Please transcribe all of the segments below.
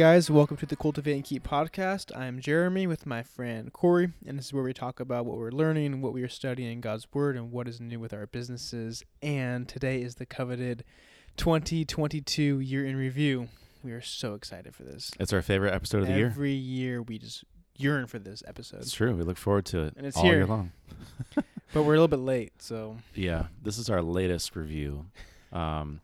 Guys, welcome to the Cultivate and Keep podcast. I'm Jeremy with my friend Corey, and this is where we talk about what we're learning, what we are studying God's Word, and what is new with our businesses. And today is the coveted 2022 year in review. We are so excited for this. It's our favorite episode of the year. Every year we just yearn for this episode, It's true. We look forward to it And it's all here. year long. but we're a little bit late, so Yeah, this is our latest review, um,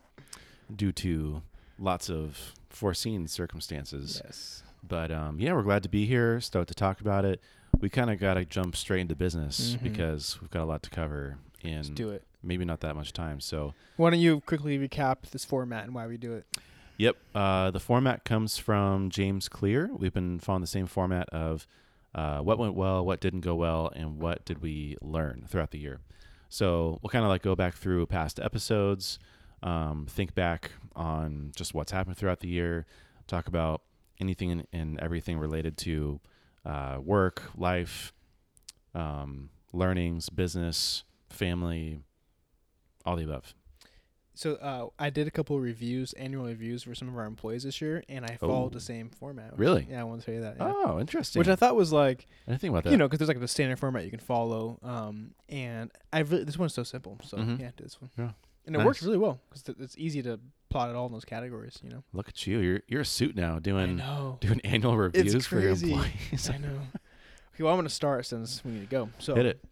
due to lots of foreseen circumstances. yes. But um, yeah, we're glad to be here. Stoked to talk about it. We kind of got to jump straight into business Mhm. because we've got a lot to cover Let's do it. maybe not that much time. So, Why don't you quickly recap this format and why we do it? yep, uh, the format comes from James Clear. We've been following the same format of uh, what went well, what didn't go well, and what did we learn throughout the year. So we'll kind of like go back through past episodes, um, think back on just what's happened throughout the year, talk about anything and, and everything related to uh, work, life, um, learnings, business, family, all the above. So uh, I did a couple of reviews, annual reviews for some of our employees this year, and I followed Oh. the same format. Really? Yeah, I want to tell you that. yeah. Oh, interesting. Which I thought was like, I didn't think about that. you know, because there's like the standard format you can follow. Um, and I really this one's so simple. So Mhm. yeah, do this one. Yeah. And it works really well because th- it's easy to plot it all in those categories. You know. Look at you. You're you're a suit now doing doing annual reviews for your employees. I know. Okay, well I'm gonna start since we need to go. So Hit it.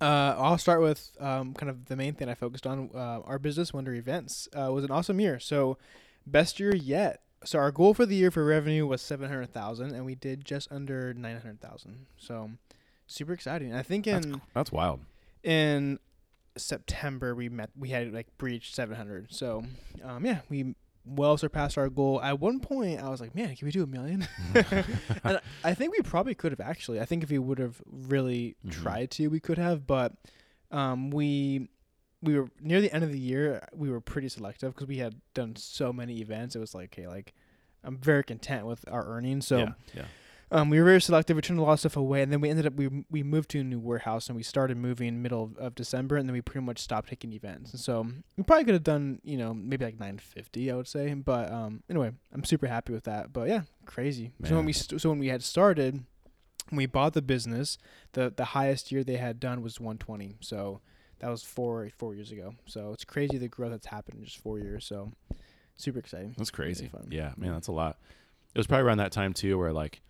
Uh, I'll start with um, kind of the main thing I focused on. Uh, our business Wonder Events uh, was an awesome year. So, best year yet. So our goal for the year for revenue was seven hundred thousand, and we did just under nine hundred thousand. So, super exciting. I think That's, in cool. That's wild. in September we met we had like breached 700 so um yeah we well surpassed our goal. At one point i was like man can we do a million? And i think we probably could have actually. I think if we would have really Mhm. tried to we could have but um we we were near the end of the year we were pretty selective because we had done so many events. It was like okay like i'm very content with our earnings. So yeah, yeah. Um, we were very selective. We turned a lot of stuff away, and then we ended up we we moved to a new warehouse, and we started moving in middle of, of December, and then we pretty much stopped taking events. And so we probably could have done you know maybe like nine fifty, I would say. But um, anyway, I'm super happy with that. But yeah, crazy. So when we st- so when we had started, when we bought the business, the the highest year they had done was 120. So that was four four years ago. So it's crazy the growth that's happened in just four years. So super exciting. That's crazy. fun. Yeah, man, that's a lot. It was probably around that time too, where like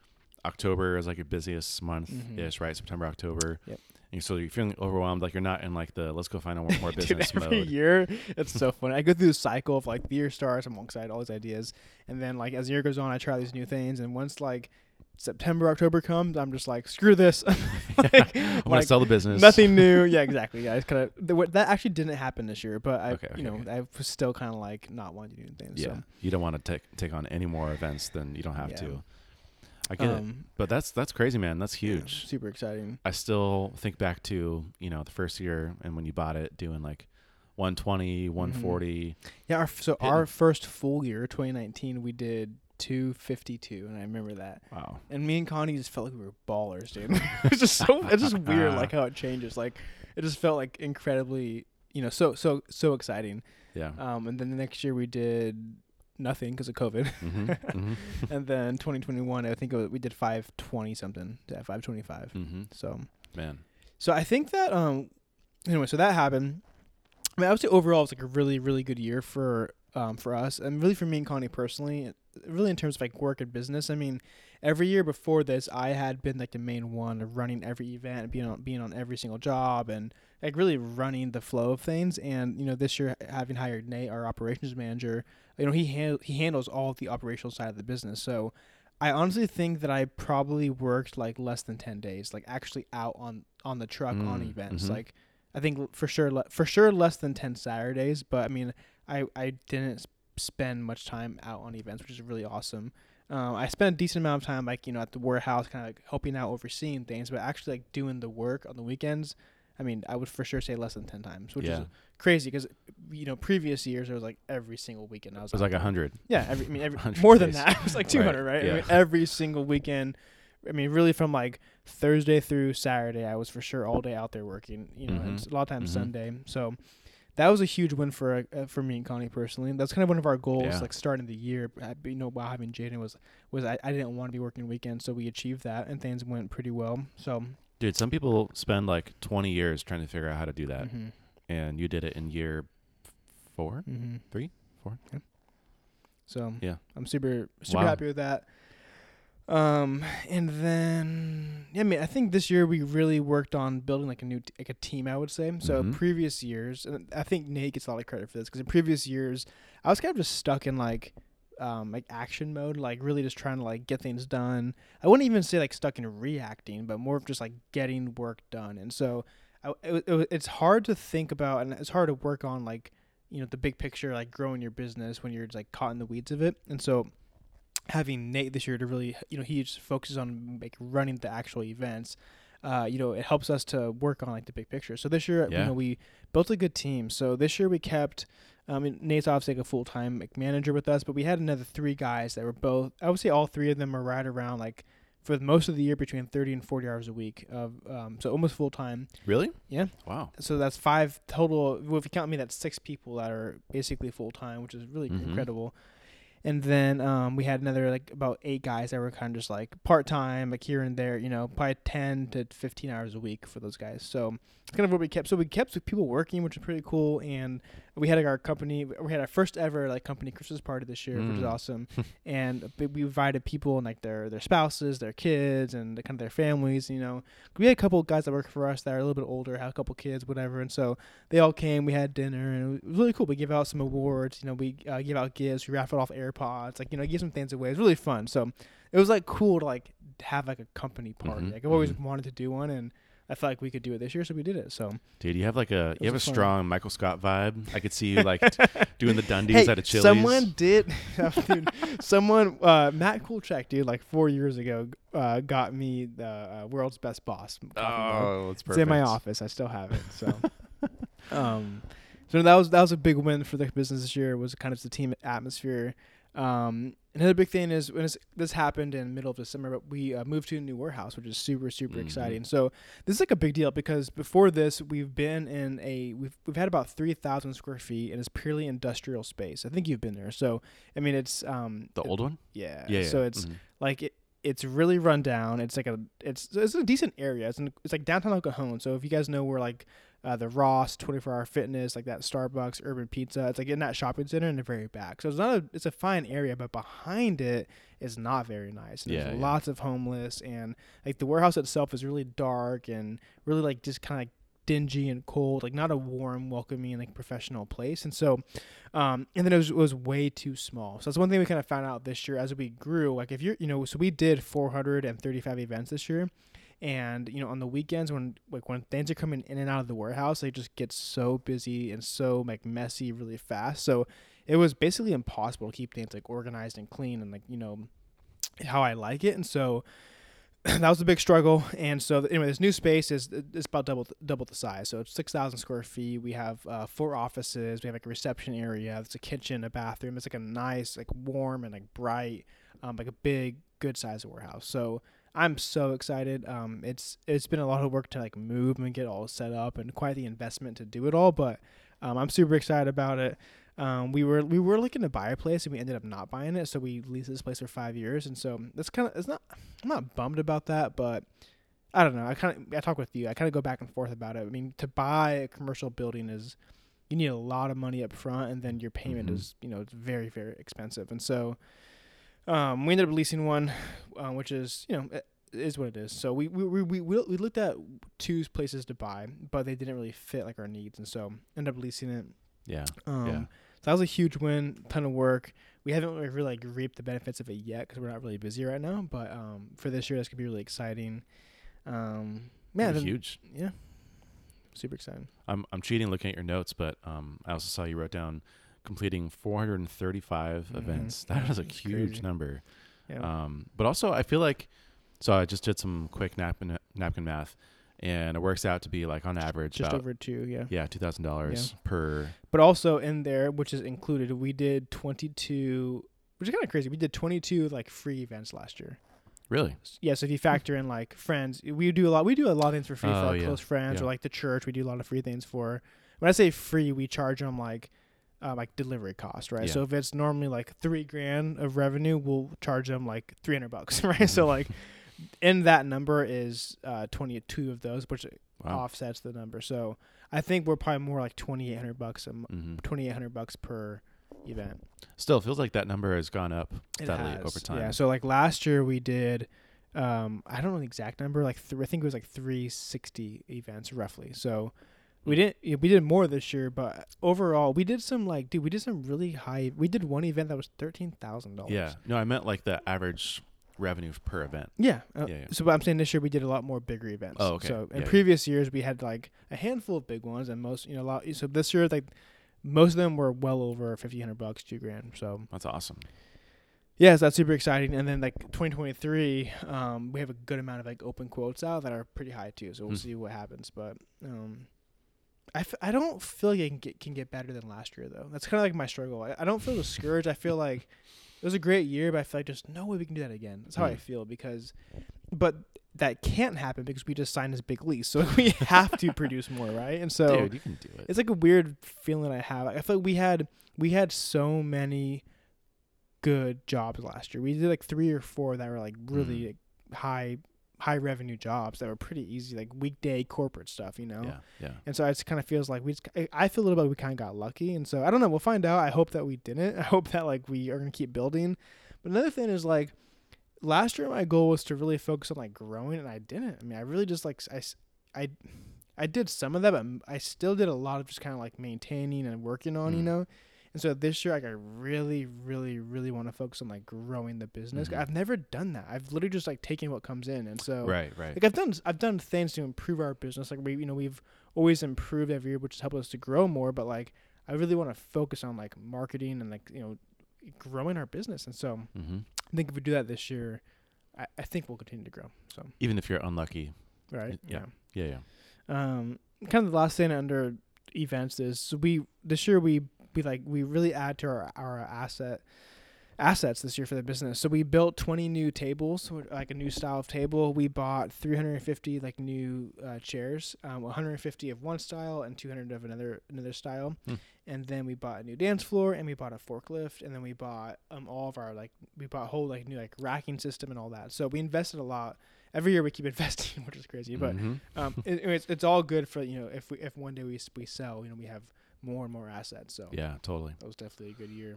October is like your busiest month ish, mm-hmm. right? September, October. Yep. And so you're feeling overwhelmed, like you're not in like the let's go find out more, more Dude, business every mode. year it's so funny. I go through the cycle of like the year starts, I'm excited, all these ideas, and then like as the year goes on, I try these new things, and once like September, October comes, I'm just like screw this. like, I'm gonna like, sell the business. nothing new. Yeah, exactly. Yeah, it's kind of that actually didn't happen this year, but I, Okay, okay, you know, okay. I was still kind of like not wanting to do things. Yeah, So. you don't want to take take on any more events than you don't have Yeah. to. I get it, Um, but that's that's crazy, man. That's yeah, huge. super exciting. I still think back to you know the first year and when you bought it, doing like 120, 140. Yeah, our, so Hitting. our first full year, 2019, we did 252, and I remember that. Wow. And me and Connie just felt like we were ballers, dude. it's just so it's just weird like how it changes. Like it just felt like incredibly, you know, so so so exciting. Yeah. Um and then the next year we did nothing because of COVID. hmm hmm and then 2021 I think it was, we did 520 something. Yeah, 525. hmm So Man. so I think that um anyway, so that happened. I mean, I would say overall it's like a really really good year for um for us and really for me and Connie personally. Really in terms of like work and business. I mean, every year before this, I had been like the main one of running every event, being on being on every single job, and like really running the flow of things. And you know, this year having hired Nate, our operations manager, you know, he he handles all of the operational side of the business. So. I honestly think that I probably worked like less than ten days, like actually out on on the truck on Mm, events. mhm. Like I think for sure, le- for sure less than ten Saturdays. But I mean, I I didn't spend much time out on events, which is really awesome. Um, I spent a decent amount of time, like you know, at the warehouse, kind of like helping out, overseeing things, but actually like doing the work on the weekends. I mean, I would for sure say less than ten times, which yeah. is crazy because you know previous years it was like every single weekend I was It was like a hundred. Yeah, every I mean every 100 more than that. It was like two hundred, right? I yeah. mean, every single weekend. I mean, really from like Thursday through Saturday, I was for sure all day out there working. You know, and Mhm. a lot of times Mhm. Sunday. So that was a huge win for uh, for me and Connie personally. That's kind of one of our goals, Yeah. like starting the year. uh, You know, while having Jaden was was I, I didn't want to be working weekends, so we achieved that, and things went pretty well. So Dude, some people spend like 20 years trying to figure out how to do that, mhm, and you did it in year f- four. mhm. Three? Four? Yeah. So Yeah. I'm super super Wow. happy with that. Um, and then yeah, I mean, I think this year we really worked on building like a new t- like a team. I would say so. Mhm. Previous years, and I think Nate gets a lot of credit for this because in previous years I was kind of just stuck in like um like action mode, like really just trying to like get things done. I wouldn't even say like stuck in reacting, but more of just like getting work done. And so I, it, it, it's hard to think about, and it's hard to work on like you know the big picture, like growing your business when you're just, like caught in the weeds of it. And so having Nate this year to really, you know, he just focuses on like running the actual events. Uh, you know, it helps us to work on like the big picture. So this year, Yeah. you know, we built a good team. So this year we kept, um, and Nate's obviously like a full time like, manager with us, but we had another three guys that were both. I would say all three of them are right around like for most of the year between thirty and forty hours a week of, um, so almost full time. Really? Yeah. Wow. So that's five total. Well, if you count me, that's six people that are basically full time, which is really Mhm. incredible. And then um, we had another like about eight guys that were kind of just like part time, like here and there. You know, probably ten to fifteen hours a week for those guys. So it's kind of what we kept. So we kept people working, which is pretty cool. And we had like, our company. We had our first ever like company Christmas party this year, which is Mm. awesome. and we invited people and like their their spouses, their kids, and the, kind of their families. You know, we had a couple guys that work for us that are a little bit older, have a couple kids, whatever. And so they all came. We had dinner, and it was really cool. We gave out some awards. You know, we uh, gave out gifts. We raffled off AirPods. Like you know, give some things away. It was really fun. So it was like cool to like have like a company party. Mhm, Like I've always mhm. wanted to do one, and I felt like we could do it this year, so we did it. So Dude, you have like a you have a fun. strong Michael Scott vibe. I could see you like t- doing the Dundies hey, at a Chili's. someone did, dude, someone uh, Matt Kulchak, dude, like four years ago, uh, got me the uh, world's best boss. mug. Oh, it's It's perfect. in my office. I still have it. So, um, so that was that was a big win for the business this year. Was kind of the team atmosphere. Um, another big thing is when this, this happened in the middle of December, but we uh, moved to a new warehouse, which is super super Mhm. exciting. So this is like a big deal because before this, we've been in a we've we've had about three thousand square feet, and it's purely industrial space. I think you've been there. So I mean, it's um The old one? yeah Yeah. yeah. So it's Mhm. like it, it's really run down. It's like a it's it's a decent area. It's in, it's like downtown El Cajon. So if you guys know where like uh, the Ross, Twenty Four Hour Fitness, like that Starbucks, Urban Pizza, it's like in that shopping center in the very back. So it's not a it's a fine area, but behind it is not very nice. And Yeah, there's yeah. lots of homeless and like the warehouse itself is really dark and really like just kind of like dingy and cold, like not a warm, welcoming, like professional place. And so, um, and then it was, it was way too small. So that's one thing we kind of found out this year as we grew. Like if you're, you know, so we did 435 events this year. And you know, on the weekends when like when things are coming in and out of the warehouse, they just get so busy and so like messy really fast. So it was basically impossible to keep things like organized and clean and like you know how I like it. And so that was a big struggle. And so anyway, this new space is it's about double double the size. So it's six thousand square feet. We have uh, four offices. We have like a reception area. It's a kitchen, a bathroom. It's like a nice, like warm and like bright, um, like a big, good size warehouse. So I'm so excited. Um, it's it's been a lot of work to like move and get all set up, and quite the investment to do it all. But um, I'm super excited about it. Um, we were we were looking to buy a place and we ended up not buying it, so we leased this place for five years, and so that's kind of it's not I'm not bummed about that, but I don't know. I kind of I talk with you. I kind of go back and forth about it. I mean, to buy a commercial building is you need a lot of money up front, and then your payment Mhm. is you know it's very very expensive, and so um, we ended up leasing one, uh, which is you know it is what it is. So we we, we we we looked at two places to buy, but they didn't really fit like our needs, and so ended up leasing it. Yeah. Um, Yeah. So that was a huge win, ton of work. We haven't really, like reaped the benefits of it yet because we're not really busy right now. But um, for this year, that's gonna be really exciting. Um, yeah, then- huge. yeah, super exciting. I'm I'm cheating looking at your notes, but um, I also saw you wrote down completing 435 Mhm. events. was a It's huge crazy. number. Yeah, Um, but also, I feel like so I just did some quick napkin napkin math, and it works out to be like on average just about over two. Yeah, yeah two thousand dollars per. but also in there, which is included, we did twenty two, which is kind of crazy. We did twenty two like free events last year. Really? Yeah, so if you factor in like friends, we do a lot. We do a lot of things for free for Oh, our yeah. close friends Yeah. or like the church. We do a lot of free things for. when I say free, we charge them like uh, like delivery cost, right? Yeah. So if it's normally like three grand of revenue, we'll charge them like three hundred bucks, right? so like in that number is uh, twenty two of those, which Wow. offsets the number. So I think we're probably more like twenty eight hundred bucks a m- hmm twenty eight hundred bucks per event. Still feels like that number has gone up steadily over time. Yeah. So like last year we did, um, I don't know the exact number. Like th- I think it was like 360 events roughly. So we didn't. We did more this year, but overall we did some like dude. We did some really high. We did one event that was thirteen thousand dollars. Yeah. No, I meant like the average revenue per event. Yeah. Uh, Yeah, yeah. So but I'm saying this year we did a lot more bigger events. Oh, okay. So in Yeah, yeah. previous years we had like a handful of big ones, and most you know a lot. So this year like most of them were well over fifteen hundred bucks, two grand. So That's awesome. Yes, that's super exciting. And then like 2023, um, we have a good amount of like open quotes out that are pretty high too. So we'll Hmm. see what happens. But um, I, f- I don't feel like it can get can get better than last year though. That's kind of like my struggle. I, I don't feel discouraged. I feel like it was a great year, but I feel like just no way we can do that again. That's how I Mm. feel because, but that can't happen because we just signed this big lease, so we have to produce more, right? And so Dude, you can do it. it's like a weird feeling I have. I feel like we had we had so many good jobs last year. We did like three or four that were like really Mm. like, high high revenue jobs that were pretty easy, like weekday corporate stuff, you know. Yeah. Yeah. And so it just kind of feels like we just I- feel a little bit we kind of got lucky, and so I don't know. We'll find out. I hope that we didn't. I hope that like we are gonna keep building. But another thing is like last year my goal was to really focus on like growing, and I didn't. I mean, I really just like I, I, I did some of that, but I still did a lot of just kind of like maintaining and working on, you Mm. know. And so this year, like, I really, really, really want to focus on like growing the business. Mhm. I've never done that. I've literally just like taken what comes in, and so Right. Right. like I've done I've done things to improve our business. Like we you know we've always improved every year, which has helped us to grow more. But like I really want to focus on like marketing and like you know growing our business. And so hmm I think if we do that this year, I, I think we'll continue to grow. So Even if you're unlucky. right, yeah. Yeah. Yeah. Um, kind of the last thing under events is so we this year we we like we really add to our our asset assets this year for the business. So we built 20 new tables, like a new style of table. We bought 350 like new uh, chairs, um, 150 of one style and 200 of another another style. Hmm. And then we bought a new dance floor and we bought a forklift and then we bought um all of our like we bought a whole like new like racking system and all that. So we invested a lot. Every year we keep investing, which is crazy, but Mhm. um, it, it's it's all good for you know if we if one day we we sell, you know we have more and more assets. So yeah. Totally. that was definitely a good year.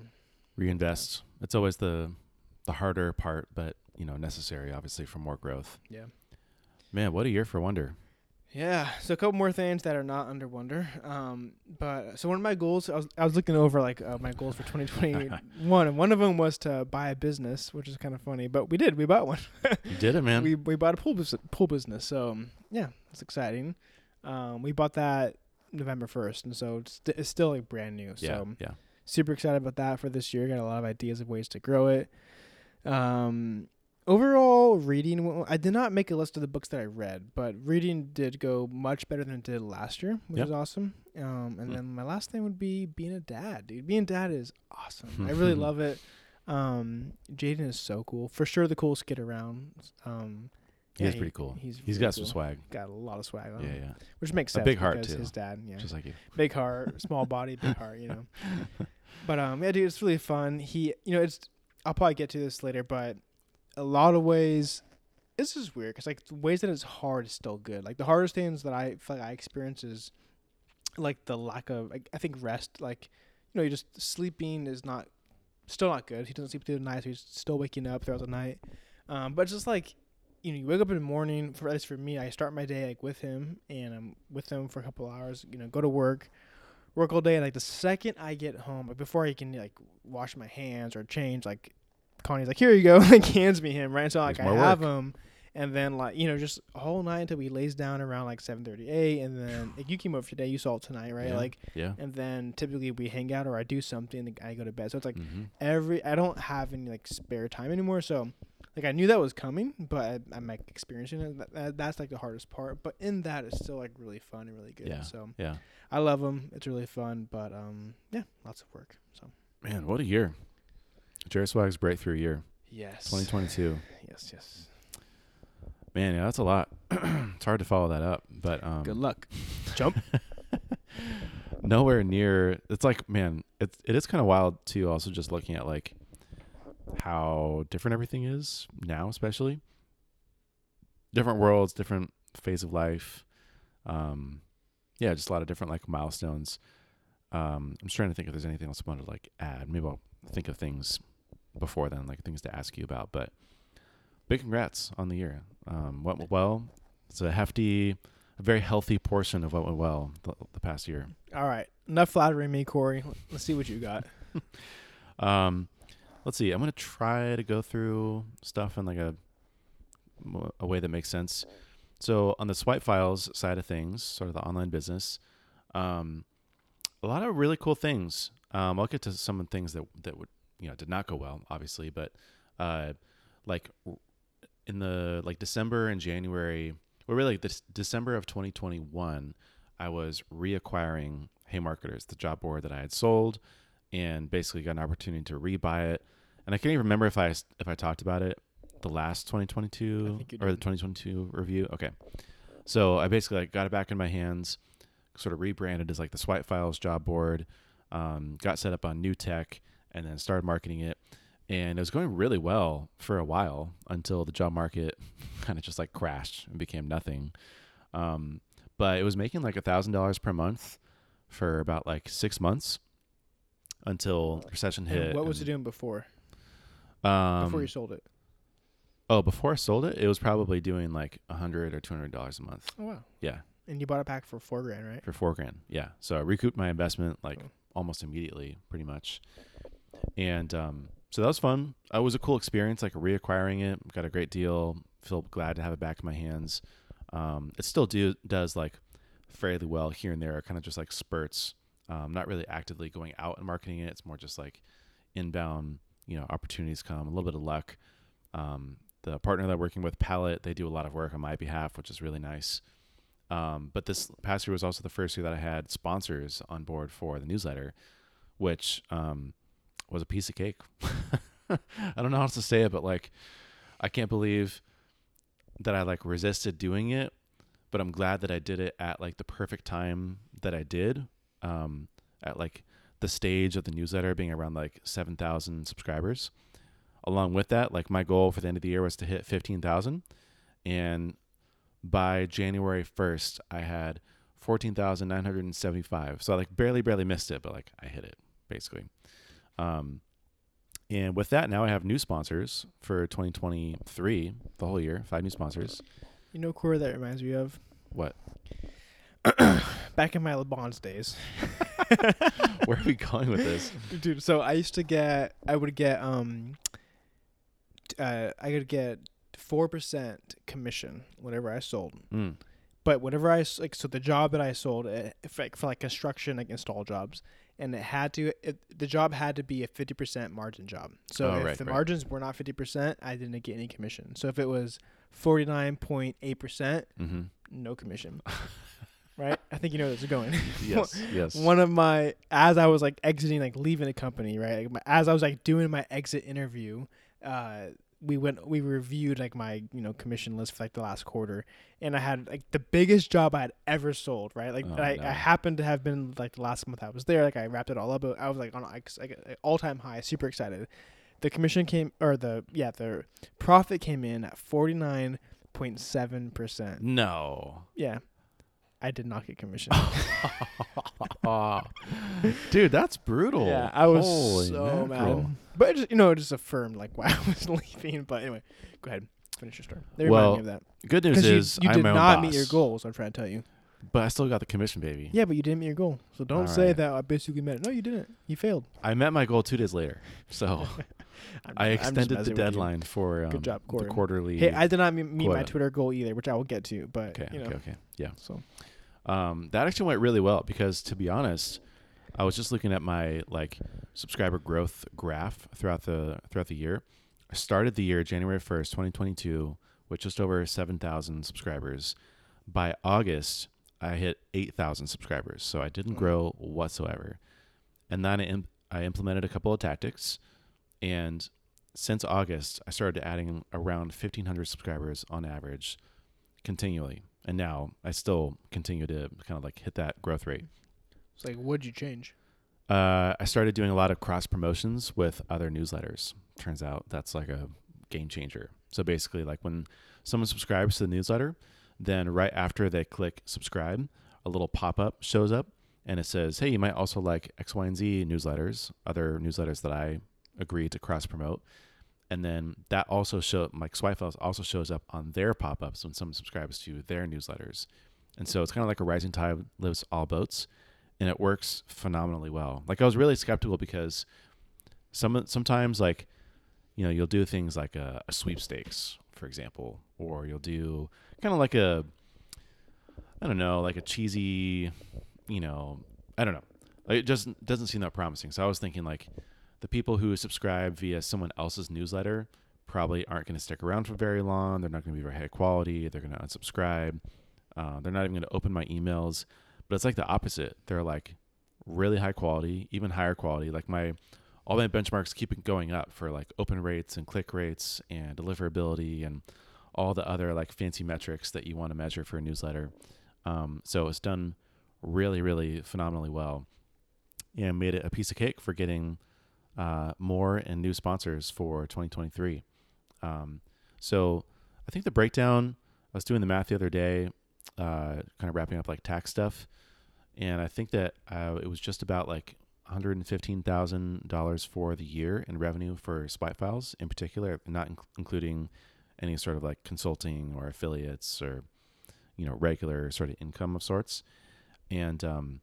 Reinvest. It's always the the harder part, but you know necessary, obviously, for more growth. Yeah. Man, what a year for Wonder. Yeah. So a couple more things that are not under Wonder. Um, but so one of my goals, I was I was looking over like uh, my goals for 2021, and one of them was to buy a business, which is kind of funny. But we did. We bought one. You did it, man. we we bought a pool bus- pool business. So um, yeah, it's exciting. Um, we bought that November 1st, and so it's, st- it's still like brand new. yeah. So Yeah. super excited about that for this year. Got a lot of ideas of ways to grow it. Um, overall, reading. i did not make a list of the books that I read, but reading did go much better than it did last year, which Yep. is awesome. Um, and Hmm. then my last thing would be being a dad, dude. Being a dad is awesome. I really love it. Um, Jaden is so cool. For sure, the coolest kid around. Um, He yeah, is pretty cool. He's He's really got some swag. Got a lot of swag on Yeah, him, yeah. which makes sense. A big heart, too. His dad, yeah, Just like you. big heart, small body, big heart, you know. But um, yeah, dude, it's really fun. He, you know, it's. I'll probably get to this later, but a lot of ways, this is weird because like the ways that it's hard is still good. Like the hardest things that I feel like I experience is like the lack of, like, I think rest. Like, you know, you just sleeping is not still not good. He doesn't sleep through the night, so he's still waking up throughout the night. Um, but it's just like you know, you wake up in the morning. For at least for me, I start my day like with him, and I'm with him for a couple hours. You know, go to work, work all day. And, like the second I get home, like before I can like wash my hands or change, like Connie's like, "Here you go," like hands me him, right? So like There's I have work. him, and then like you know just whole night until he lays down around like seven thirty eight, and then like, you came over today, you saw it tonight, right? Yeah. Like, Yeah. and then typically we hang out or I do something, and I go to bed. So it's like hmm every I don't have any like spare time anymore. So like I knew that was coming, but I, I'm like experiencing it. That, that, that's like the hardest part. But in that, it's still like really fun and really good. Yeah. So Yeah. I love them. It's really fun, but um yeah, lots of work. So Man, what a year. Jerry Swag's breakthrough year. yes, 2022. Yes, yes. Man, yeah, that's a lot. it's hard to follow that up, but um, Good luck. Jump. nowhere near. It's like man, it's it is kind of wild too. Also, just looking at like how different everything is now, especially different worlds, different phase of life. Um, yeah, just a lot of different like milestones. Um, I'm just trying to think if there's anything else I wanted to like add. Maybe I'll think of things before then, like things to ask you about. But big congrats on the year. Um, what went well? It's a hefty, a very healthy portion of what went well the, the past year. All right, enough flattering me, Corey. Let's see what you got. Um, let's see. I'm gonna try to go through stuff in like a a way that makes sense. So on the swipe files side of things, sort of the online business, um, a lot of really cool things. Um, I'll get to some of the things that that would you know did not go well, obviously, but uh, like in the like December and January, well, really this December of 2021, I was reacquiring Hey Marketers, the job board that I had sold, and basically got an opportunity to rebuy it. And I can't even remember if I if I talked about it the last 2022 or the 2022 review. Okay, so I basically like got it back in my hands, sort of rebranded as like the Swipe Files job board, um, got set up on new tech, and then started marketing it. And it was going really well for a while until the job market kind of just like crashed and became nothing. Um, but it was making like a thousand dollars per month for about like six months until recession And hit. what was it doing before? Um, Before you sold it? oh, before I sold it, it was probably doing like a hundred or two hundred dollars a month. Oh wow! Yeah, And you bought it back for four grand, right? for four grand. Yeah, so I recouped my investment like Cool. almost immediately, pretty much. And um, so that was fun. It was a cool experience, like reacquiring it. Got a great deal. Feel glad to have it back in my hands. Um, it still do does like fairly well here and there, kind of just like spurts. Um, not really actively going out and marketing it. It's more just like inbound, you know, opportunities come, a little bit of luck. Um, the partner that I'm working with, Pallet, they do a lot of work on my behalf, which is really nice. Um, but this past year was also the first year that I had sponsors on board for the newsletter, which um, was a piece of cake. I don't know how else to say it, but like, I can't believe that I like resisted doing it, but I'm glad that I did it at like the perfect time that I did. Um, at like the stage of the newsletter being around like 7,000 subscribers. Along with that, like my goal for the end of the year was to hit 15,000. And by January 1st, I had 14,975. So I like barely, barely missed it, but like I hit it basically. Um, and with that, now I have new sponsors for 2023, the whole year, five new sponsors. You know, Corey, that reminds me of What? back in my bonds days. Where are we going with this? dude so i used to get i would get um uh i could get 4% commission whenever i sold Mm. but whenever I like so the job that i sold it, for, like, for like construction like install jobs and it had to it, the job had to be a 50% margin job so Oh, if right, the right. margins were not 50% i didn't get any commission so if it was 49.8% Mm-hmm. no commission right i think you know where this is going Yes. yes. one of my as I was like exiting, like leaving the company, right? Like my, as I was like doing my exit interview, uh, we went we reviewed like my you know commission list for like the last quarter, and I had like the biggest job I had ever sold, right? Like Oh, I, no. I happened to have been like the last month I was there, like I wrapped it all up. I was like on like, like all time high, super excited. The commission came or the yeah the profit came in at forty nine point seven percent. no. Yeah, I did not get commission. Dude, that's brutal. Yeah, I was Holy so mackerel. mad. But it just, you know, it just affirmed like why I was leaving. But anyway, go ahead, finish your story. They Well, remind me of that Good news because you, is you I'm did my own not boss, meet your goals. I'm trying to tell you. but I still got the commission, baby. Yeah, but you didn't meet your goal. So don't All say right. that I basically met it. No, you didn't. You failed. I met my goal two days later, so I'm, I I'm just extended the messing with you. deadline for um, Good job, the Corey. quarterly. Hey, I did not me- meet my quota. Twitter goal either, which I will get to. But okay, you know, okay, okay, yeah. so Um, that actually went really well because, to be honest, I was just looking at my like subscriber growth graph throughout the throughout the year. I started the year January first, twenty twenty two, with just over seven thousand subscribers. By August, I hit eight thousand subscribers, so I didn't Mm. grow whatsoever. And then I, imp- I implemented a couple of tactics, and since August, I started adding around fifteen hundred subscribers on average, continually. And now I still continue to kind of like hit that growth rate. It's like, what'd you change? Uh, I started doing a lot of cross promotions with other newsletters. Turns out that's like a game changer. So basically, like when someone subscribes to the newsletter, then right after they click subscribe, a little pop up shows up and it says, Hey, you might also like X, Y, and Z newsletters, other newsletters that I agree to cross promote. And then that also show like Swipe Files also shows up on their pop ups when someone subscribes to their newsletters. And so it's kind of like a rising tide lifts all boats and it works phenomenally well. Like I was really skeptical because some sometimes like you know you'll do things like a, a sweepstakes, for example, or you'll do kind of like a I don't know, like a cheesy, you know, I don't know. Like it just doesn't seem that promising. So I was thinking like the people who subscribe via someone else's newsletter probably aren't going to stick around for very long. They're not going to be very high quality. They're going to unsubscribe. Uh, they're not even going to open my emails. But it's like the opposite. They're like really high quality, even higher quality. Like my all my benchmarks keep going up for like open rates and click rates and deliverability and all the other like fancy metrics that you want to measure for a newsletter. Um, so it's done really, really phenomenally well, and made it a piece of cake for getting uh, more and new sponsors for 2023. Um, so I think the breakdown. I was doing the math the other day, uh, kind of wrapping up like tax stuff, and I think that uh, it was just about like $115,000 for the year in revenue for Swipe Files in particular, not inc- including any sort of like consulting or affiliates or you know regular sort of income of sorts. And um,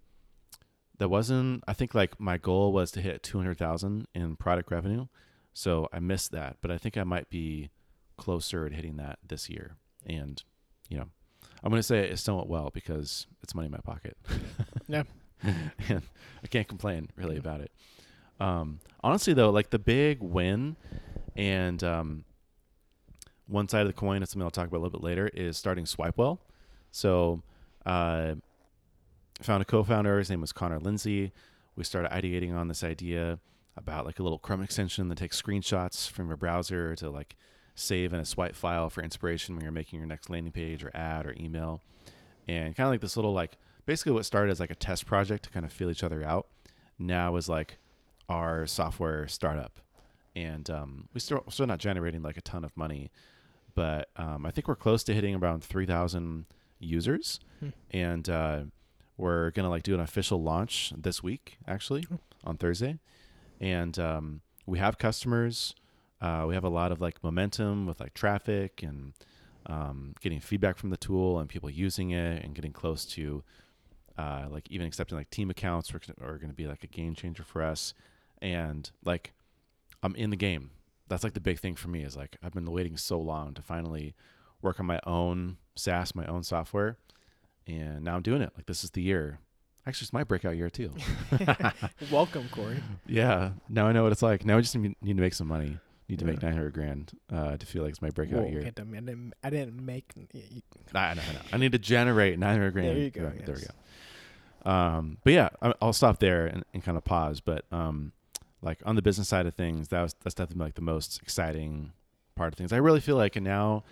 that wasn't. I think like my goal was to hit 200,000 in product revenue, so I missed that. But I think I might be closer at hitting that this year. And you know, I'm going to say it somewhat well because it's money in my pocket. Yeah. and I can't complain really about it. Um, honestly, though, like the big win and um, one side of the coin, it's something I'll talk about a little bit later, is starting Swipewell. So, uh, found a co-founder. His name was Connor Lindsay. We started ideating on this idea about like a little Chrome extension that takes screenshots from your browser to like save in a swipe file for inspiration when you're making your next landing page or ad or email. And kind of like this little like basically what started as like a test project to kind of feel each other out now is like our software startup. And um, we still still not generating like a ton of money, but um, I think we're close to hitting around three thousand users, Hmm. and uh, we're gonna like do an official launch this week actually Oh. on Thursday, and um, we have customers. Uh, we have a lot of like momentum with like traffic and um, getting feedback from the tool and people using it and getting close to uh, like even accepting like team accounts are, are going to be like a game changer for us. And like I'm in the game. That's like the big thing for me is like I've been waiting so long to finally work on my own SaaS, my own software, and now I'm doing it. Like this is the year. Actually, it's my breakout year too. Welcome, Corey. Yeah. Now I know what it's like. Now I just need to make some money. Need to make 900 grand uh, to feel like it's my breakout Whoa, year. I didn't, I didn't make. I know, I know. I need to generate 900 grand. There you go, Right, There we go. Um, but yeah, I'll stop there and, and kind of pause. But um, like on the business side of things, that was that's definitely like the most exciting part of things. I really feel like, and now,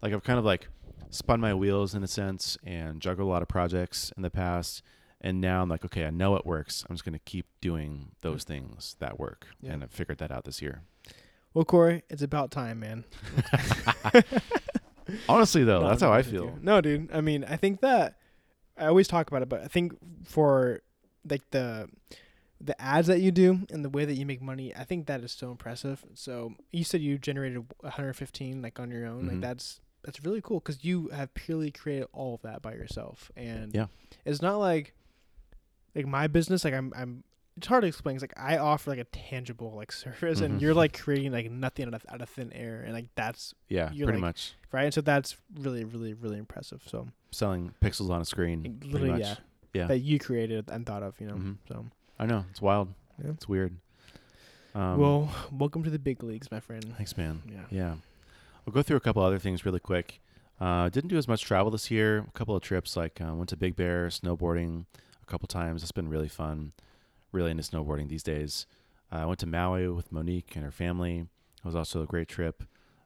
like I've kind of like spun my wheels in a sense and juggled a lot of projects in the past. And now I'm like, okay, I know it works. I'm just going to keep doing those things that work. Yeah. And I figured that out this year. Well, Corey, it's about time, man. Honestly, though, No, that's how I feel. No, dude. I mean, I think that I always talk about it, but I think for like the the ads that you do and the way that you make money, I think that is so impressive. So you said you generated 115 like on your own. Mhm. Like that's that's really cool because you have purely created all of that by yourself, and Yeah. it's not like like my business. Like I'm I'm. It's hard to explain. It's like I offer like a tangible like service, Mhm. and you're like creating like nothing out of, out of thin air, and like that's Yeah, pretty like- much. right. And so that's really, really, really impressive. So Selling pixels on a screen. literally, much. yeah, Yeah. that you created and thought of, you know. Mhm. So I know it's wild. Yeah. It's weird. Um, well, welcome to the big leagues, my friend. thanks, man. Yeah. Yeah, we'll go through a couple other things really quick. Uh, didn't do as much travel this year. A couple of trips, like uh, went to Big Bear snowboarding a couple times. It's been really fun. Really into snowboarding these days. Uh, I went to Maui with Monique and her family. It was also a great trip.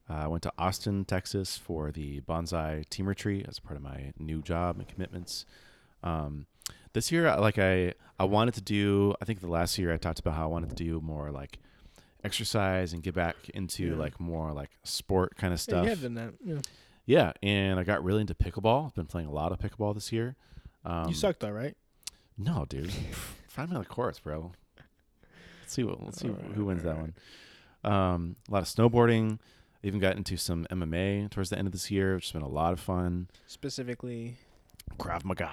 Uh, I went to Austin, Texas for the bonsai team retreat as part of my new job and commitments. Um, this year, like I I wanted to do. I think the last year I talked about how I wanted to do more like exercise and get back into Yeah. like more like sport kind of Yeah, stuff. you have done that. Yeah. Yeah, and I got really into pickleball. I've been playing a lot of pickleball this year. Um, you suck though, right? No, dude. Find me on the course, bro. Let's see what let's see who wins that one. Um, a lot of snowboarding. I even got into some MMA towards the end of this year, which has been a lot of fun. Specifically, Krav Maga.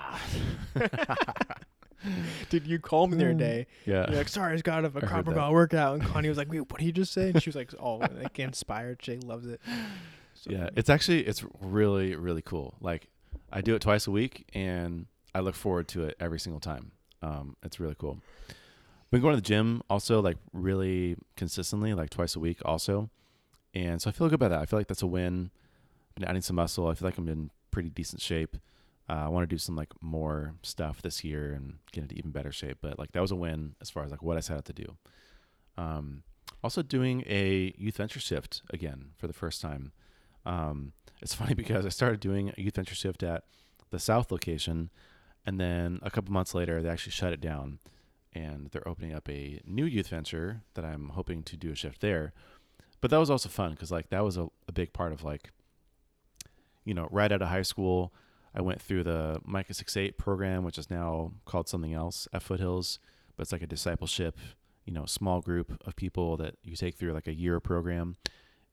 did you call me the other day? Yeah. You're like, sorry, I just got out of a copper ball workout, and Connie was like, "Wait, what did you just say?" And she was like, "Oh, like inspired." She loves it. So, yeah, it's actually it's really really cool. Like I do it twice a week, and I look forward to it every single time. Um, it's really cool. Been going to the gym also like really consistently, like twice a week also, and so I feel good about that. I feel like that's a win. Been adding some muscle. I feel like I'm in pretty decent shape. Uh, I want to do some like more stuff this year and get into even better shape. But like that was a win as far as like what I set out to do. Um, also doing a youth venture shift again for the first time. Um, it's funny because I started doing a youth venture shift at the South location, and then a couple months later they actually shut it down, and they're opening up a new youth venture that I'm hoping to do a shift there. But that was also fun because like that was a, a big part of like, you know, right out of high school, I went through the Micah Six Eight program, which is now called something else at Foothills, but it's like a discipleship, you know, small group of people that you take through like a year program.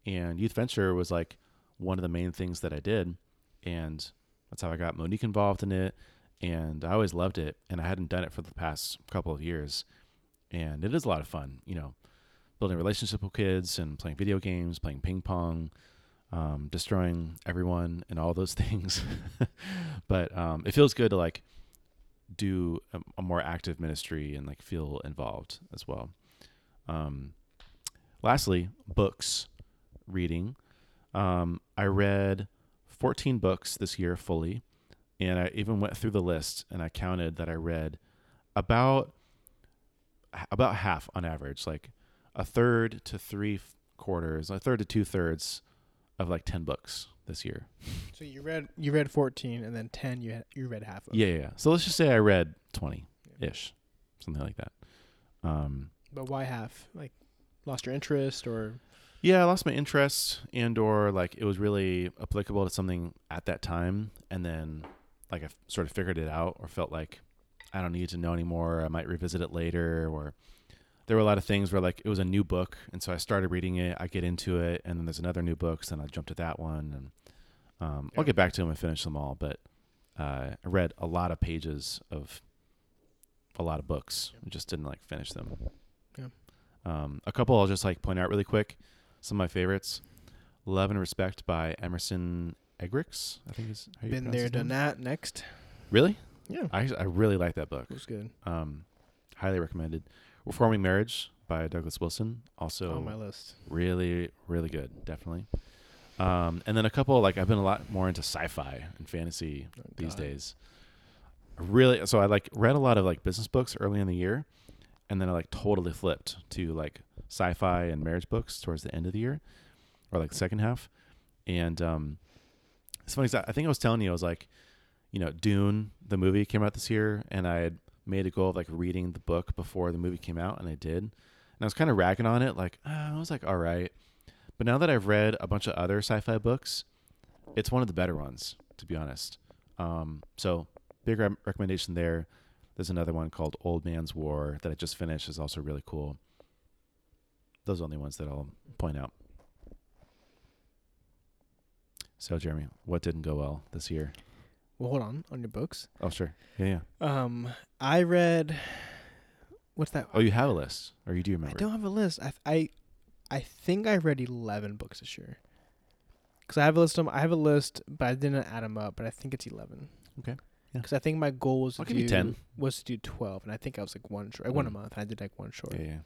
And Youth Venture was like one of the main things that I did. And that's how I got Monique involved in it. And I always loved it. And I hadn't done it for the past couple of years. And it is a lot of fun, you know, building relationships with kids and playing video games, playing ping pong, um, destroying everyone and all those things. but um, it feels good to like do a, a more active ministry and like feel involved as well. Um, lastly, books reading. Um, I read 14 books this year fully, and I even went through the list and I counted that I read about about half on average, like a third to three quarters, a third to two thirds of like 10 books this year. So you read you read fourteen, and then ten you had, you read half of. Yeah, yeah, yeah. So let's just say I read 20 ish, something like that. Um, But why half? Like, lost your interest, or yeah, I lost my interest and or like it was really applicable to something at that time. And then like I f- sort of figured it out or felt like I don't need to know anymore. I might revisit it later or there were a lot of things where like it was a new book and so I started reading it, I get into it and then there's another new book, so then I jump to that one and um, I'll get back to them and finish them all, but uh, I read a lot of pages of a lot of books. I just didn't like finish them. Yeah. Um, a couple I'll just like point out really quick. Some of my favorites: "Love and Respect" by Emerson Eggerichs. I think is how been there, done that. Next, Really? yeah, I I really like that book. it was good. Um, highly recommended. "Reforming Marriage" by Douglas Wilson. Also, on my list. really really good. Definitely. Um, and then a couple like I've been a lot more into sci-fi and fantasy Oh, these God. days. Really, so I like read a lot of like business books early in the year, and then I like totally flipped to like sci-fi and marriage books towards the end of the year, or like second half. And um, it's funny I think I was telling you I was like, you know, Dune the movie came out this year, and I had made a goal of like reading the book before the movie came out, and I did. And I was kind of ragging on it, like ah, I was like, all right. But now that I've read a bunch of other sci-fi books, it's one of the better ones, to be honest. Um, so big re- recommendation there. There's another one called Old Man's War that I just finished. is also really cool. Those are the only ones that I'll point out. So Jeremy, what didn't go well this year? Well, hold on on your books. Oh sure, yeah, yeah. Um, I read. What's that? Oh, you have a list, or you do remember? I don't have a list. I I, I think I read eleven books this year. Cause I have a list. Of, I have a list, but I didn't add them up. But I think it's eleven. Okay. Yeah. Because I think my goal was to I'll do 10. was to do twelve, and I think I was like one short. I won a Mm. month. And I did like one short. Yeah, yeah.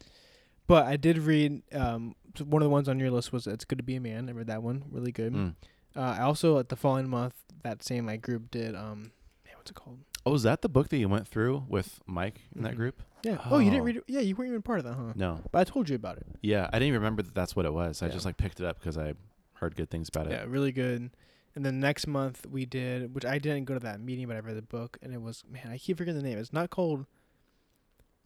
But I did read. Um, one of the ones on your list was "It's Good to Be a Man." I read that one. Really good. Mm. Uh, I also at the following month that same like group did um, man, what's it called? Oh, is that the book that you went through with Mike in that Mhm. group? Yeah. Oh, you didn't Oh. read it? Yeah, you weren't even part of that, huh? No. But I told you about it. Yeah, I didn't even remember that that's what it was. I Yeah. just like picked it up because I heard good things about it. Yeah, really good. and then next month we did, which I didn't go to that meeting, but I read the book, and it was man, I keep forgetting the name. It's not called.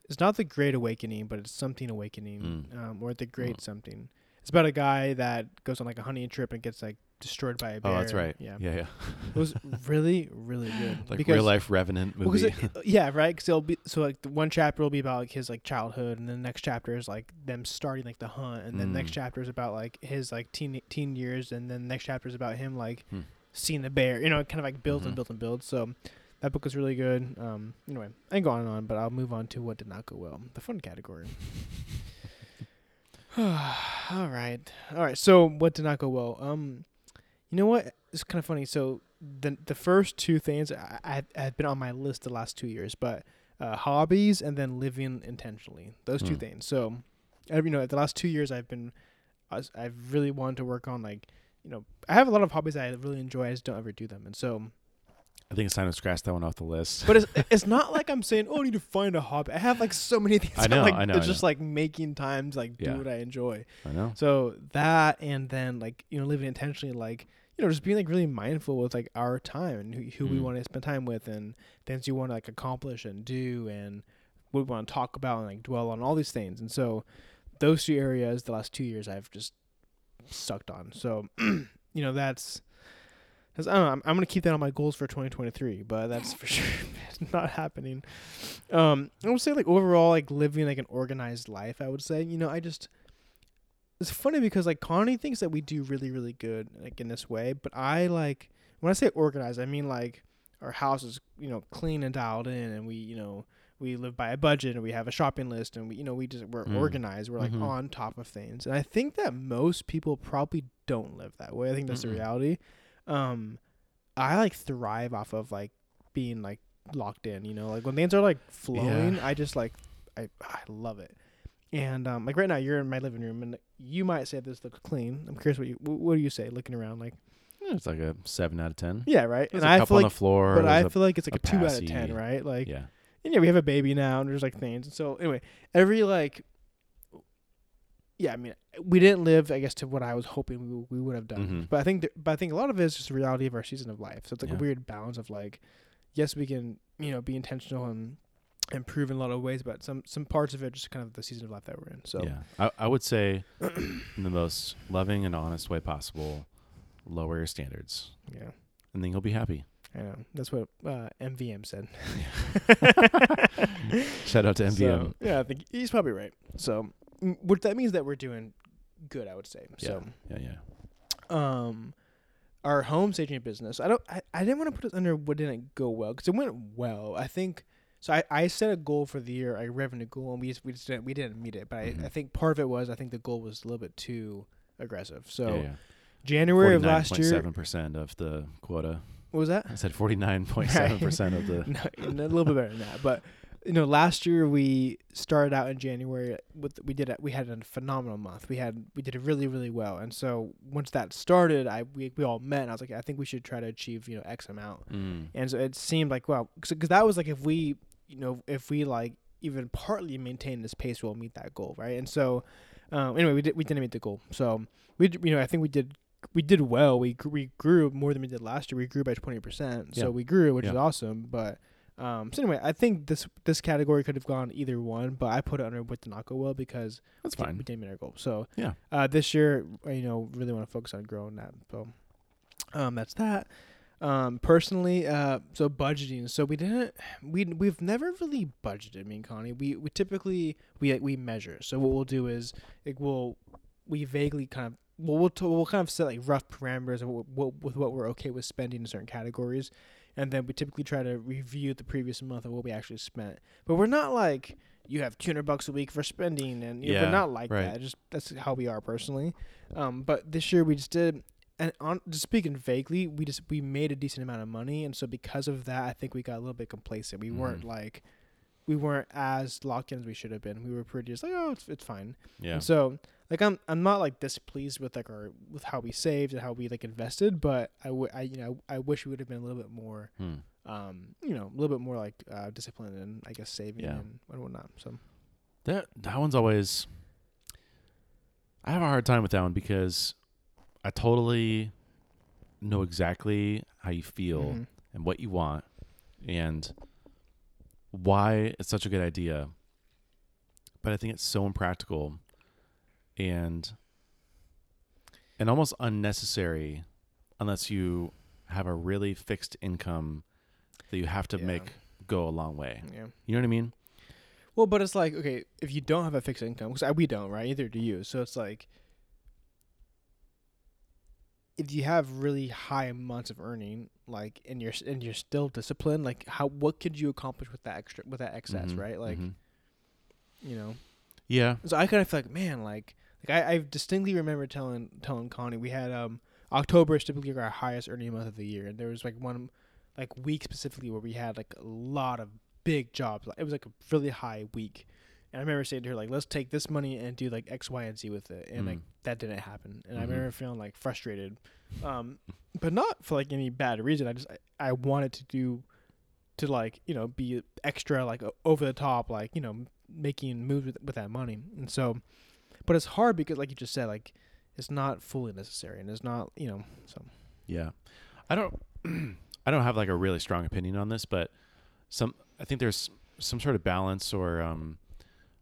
It's not the Great Awakening, but it's something Awakening, Mm. um, or the Great something. It's about a guy that goes on like a hunting trip and gets like destroyed by a bear. Oh, that's right. Yeah, Yeah, yeah. it was really, really good. like because, real life Revenant well, 'cause movie. it- yeah, right. Because it'll be so like the one chapter will be about like his like childhood, and then the next chapter is like them starting like the hunt, and then next Mm. chapter is about like his like teen teen years, and then the next chapter is about him like Hmm. seeing the bear. You know, it kind of like builds and Mhm. builds and builds. So that book was really good. Um, anyway, I can go on and on, but I'll move on to what did not go well, the fun category. all right, all right. So what did not go well? Um, you know what? It's kind of funny. So the the first two things I, have been on my list the last two years, but uh, hobbies and then living intentionally. Those two Hmm. things. So, you know, the last two years I've been, I've really wanted to work on like, you know, I have a lot of hobbies I really enjoy. I just don't ever do them, and so. I think it's time to scratch that one off the list. But it's it's not like I'm saying, oh, I need to find a hobby. I have like so many things. I know, like, I know, It's I just like making times like Yeah. do what I enjoy. I know. So that and then like you know living intentionally like you know just being like really mindful with like our time and who, who we Mm. want to spend time with and things you want to like accomplish and do and what we want to talk about and like dwell on all these things and so those two areas the last two years I've just sucked on so you know that's that's, I don't know. I'm, I'm gonna keep that on my goals for 2023, but that's for sure it's not happening. Um, I would say like overall, like living like an organized life. I would say, you know, I just it's funny because like Connie thinks that we do really really good like in this way, but I like when I say organized, I mean like our house is you know clean and dialed in, and we you know we live by a budget and we have a shopping list and we you know we just we're Mm. organized. We're like Mhm. on top of things, and I think that most people probably don't live that way. I think that's Mm-mm. the reality. Um, I like thrive off of like being like locked in. You know, like when things are like flowing, I just like I I love it. And um, like right now, you're in my living room, and you might say this looks clean. I'm curious what you what do you say looking around like It's like a seven out of ten. yeah right. There's and a I feel on like, the floor. but I feel like it's like a a, two out of ten, right? Like yeah. and yeah, we have a baby now, and there's like things. And so anyway, every like, yeah, I mean, we didn't live, I guess, to what I was hoping we, we would have done. Mhm. But I think, th- but I think a lot of it is just the reality of our season of life. So it's like Yeah. a weird balance of like, yes, we can, you know, be intentional and improve in a lot of ways, but some some parts of it just kind of the season of life that we're in. So yeah, I, I would say in the most loving and honest way possible, lower your standards, yeah, and then you'll be happy. I know that's what uh, MVM said. Shout out to MVM. So, yeah, I think he's probably right. So, what that means that we're doing good, I would say. So, yeah, yeah. um our home staging business i don't i, I didn't want to put it under what didn't go well because it went well i think so I, I set a goal for the year a revenue goal and we just we just didn't we didn't meet it but I, I Mhm. think part of it was i think the goal was a little bit too aggressive so yeah, yeah. january of last year seven percent of the quota. what was that I said forty nine point seven percent of the. no, a little bit better than that but you know last year we started out in january with we did a, we had a phenomenal month. We had we did it really really well. And so once that started i we, we all met and i was like i think we should try to achieve you know x amount. Mm, and so it seemed like well because that was like if we you know if we like even partly maintain this pace we'll meet that goal right? And so um, anyway we did we didn't meet the goal. So we you know i think we did we did well. We we grew more than we did last year. We grew by 20% so Yeah. we grew which is awesome but um, so anyway, I think this this category could have gone either one, but I put it under what did not go well because that's we didn't- fine. we didn't meet our goal. So Yeah. uh, this year, you know, really want to focus on growing that. So, um, that's that. Um, personally, uh, so budgeting. So we didn't, we we've never really budgeted. Me and Connie, we we typically we we measure. So what we'll do is it will we vaguely kind of well we'll t- we'll kind of set like rough parameters of what, what with what we're okay with spending in certain categories, and then we typically try to review the previous month of what we actually spent. But we're not like you have 200 bucks a week for spending and you know, Yeah, we're not like right. that just that's how we are personally um but this year we just did and on just speaking vaguely we just we made a decent amount of money and so because of that i think we got a little bit complacent we weren't Mhm. like we weren't as locked in as we should have been we were pretty just like oh it's, it's fine Yeah. and so like i'm i'm not like displeased with like our with how we saved and how we like invested but i would i you know i wish we would have been a little bit more Hmm. um you know a little bit more like uh disciplined and i guess saving Yeah. and, whatnot so That that one's always. I have a hard time with that one because I totally know exactly how you feel Mhm. and what you want and why it's such a good idea. But I think it's so impractical and and almost unnecessary unless you have a really fixed income that you have to Yeah. make go a long way. Yeah. You know what I mean? Well, but it's like okay, if you don't have a fixed income, because we don't, right? Either do you. So it's like if you have really high amounts of earning, like, and you're and you're still disciplined, like, how what could you accomplish with that extra with that excess, Mhm, right? Like, mhm. you know. Yeah. So I kind of feel like, man, like, like I, I distinctly remember telling telling Connie we had um October is typically our highest earning month of the year, and there was like one like week specifically where we had like a lot of big jobs. It was like a really high week, and I remember saying to her like, let's take this money and do like X, Y, and Z with it, and like Mm. that didn't happen, and I Mhm. remember feeling like frustrated, um, but not for like any bad reason. I just I, I wanted to do to like you know be extra like over the top like you know making moves with, with that money and so but it's hard because like you just said like it's not fully necessary and it's not you know so Yeah. I don't I don't have like a really strong opinion on this, but some I think there's some sort of balance or um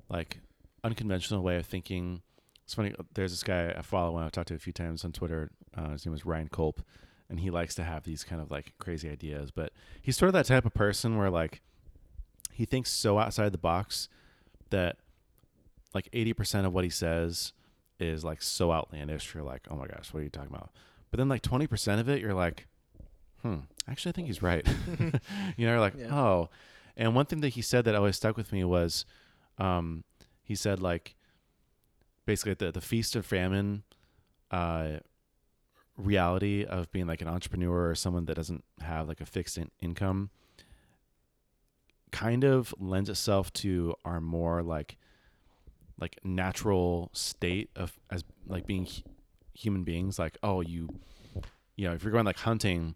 like unconventional way of thinking. It's funny there's this guy I follow and I've talked to a few times on Twitter. Uh, his name is Ryan Kulp and he likes to have these kind of like crazy ideas, but he's sort of that type of person where like he thinks so outside the box that like 80% of what he says is like so outlandish you're like, "Oh my gosh, what are you talking about?" But then like 20% of it you're like, "Hmm, actually I think he's right." you know, you're like, Yeah. "Oh." And one thing that he said that always stuck with me was um he said like basically the the feast of famine uh reality of being like an entrepreneur or someone that doesn't have like a fixed in- income kind of lends itself to our more like like natural state of as like being hu- human beings like oh you you know if you're going like hunting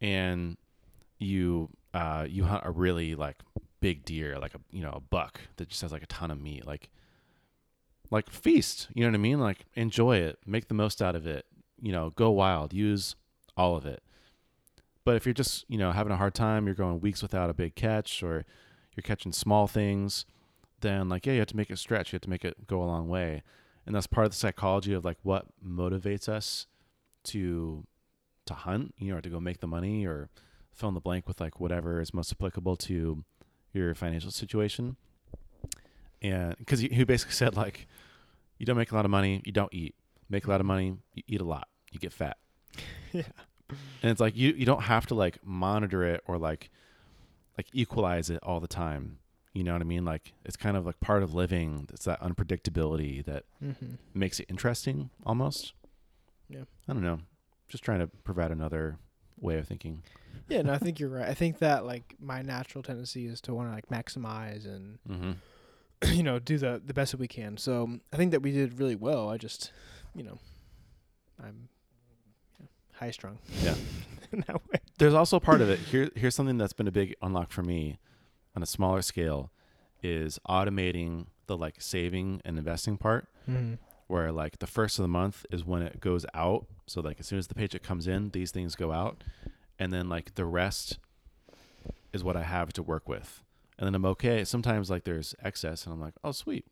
and you uh you hunt a really like big deer like a you know a buck that just has like a ton of meat like like feast you know what i mean? Like enjoy it make the most out of it you know go wild use all of it. But if you're just you know having a hard time you're going weeks without a big catch or you're catching small things then like yeah you have to make it stretch. You have to make it go a long way. And that's part of the psychology of like what motivates us to to hunt you know or to go make the money or fill in the blank with like whatever is most applicable to your financial situation. And because he, he basically said like you don't make a lot of money you don't eat. Make a lot of money you eat a lot you get fat. Yeah. And it's like you you don't have to like monitor it or like like equalize it all the time you know what i mean? Like it's kind of like part of living it's that unpredictability that mm-hmm. makes it interesting almost. Yeah. i don't know. Just trying to provide another way of thinking. Yeah no i think you're right. I think that like my natural tendency is to want to like maximize and mm-hmm. you know do the the best that we can. So i think that we did really well. I just you know i'm yeah, high strung. Yeah. in that way. There's also part of it. Here here's something that's been a big unlock for me on a smaller scale is automating the like saving and investing part mm-hmm. where like the first of the month is when it goes out so like as soon as the paycheck comes in these things go out and then like the rest is what i have to work with and then i'm okay sometimes like there's excess and i'm like oh sweet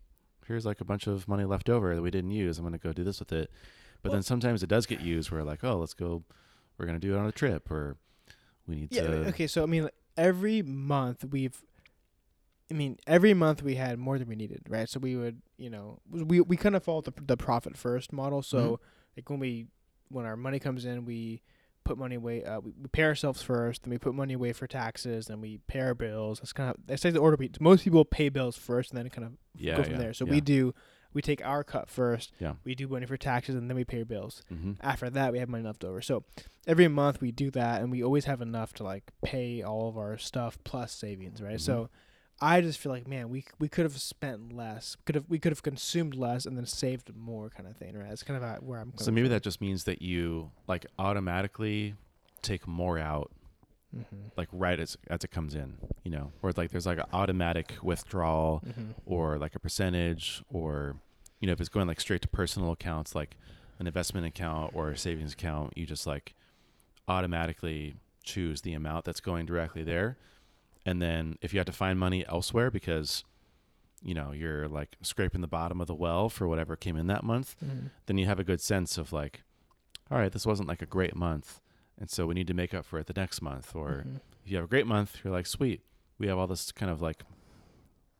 here's like a bunch of money left over that we didn't use i'm going to go do this with it but then sometimes it does get used where like oh let's go we're going to do it on a trip or we need Yeah. to Okay. So I mean, every month we've, I mean, every month we had more than we needed, right? So we would, you know, we we kind of follow the the profit first model. So Mhm. like when we when our money comes in, we put money away. Uh, we, we pay ourselves first, then we put money away for taxes, then we pay our bills. That's kind of that's like the order. We, most people pay bills first, and then kind of yeah go from yeah, there. So yeah. we do. We take our cut first. Yeah. We do money for taxes, and then we pay our bills mm-hmm. after that we have money left over so every month we do that and we always have enough to like pay all of our stuff plus savings right so i just feel like man we we could have spent less could have we could have consumed less and then saved more kind of thing right that's kind of where i'm going. so maybe that just means that you like automatically take more out mm-hmm. like right as as it comes in, you know, or like there's like an automatic withdrawal Mm-hmm. or like a percentage or you know if it's going like straight to personal accounts like an investment account or a savings account, you just like automatically choose the amount that's going directly there. And then if you have to find money elsewhere because you know, you're like scraping the bottom of the well for whatever came in that month, Mhm. then you have a good sense of like, all right, this wasn't like a great month. And so we need to make up for it the next month. Or Mhm. if you have a great month, you're like, sweet, we have all this kind of like,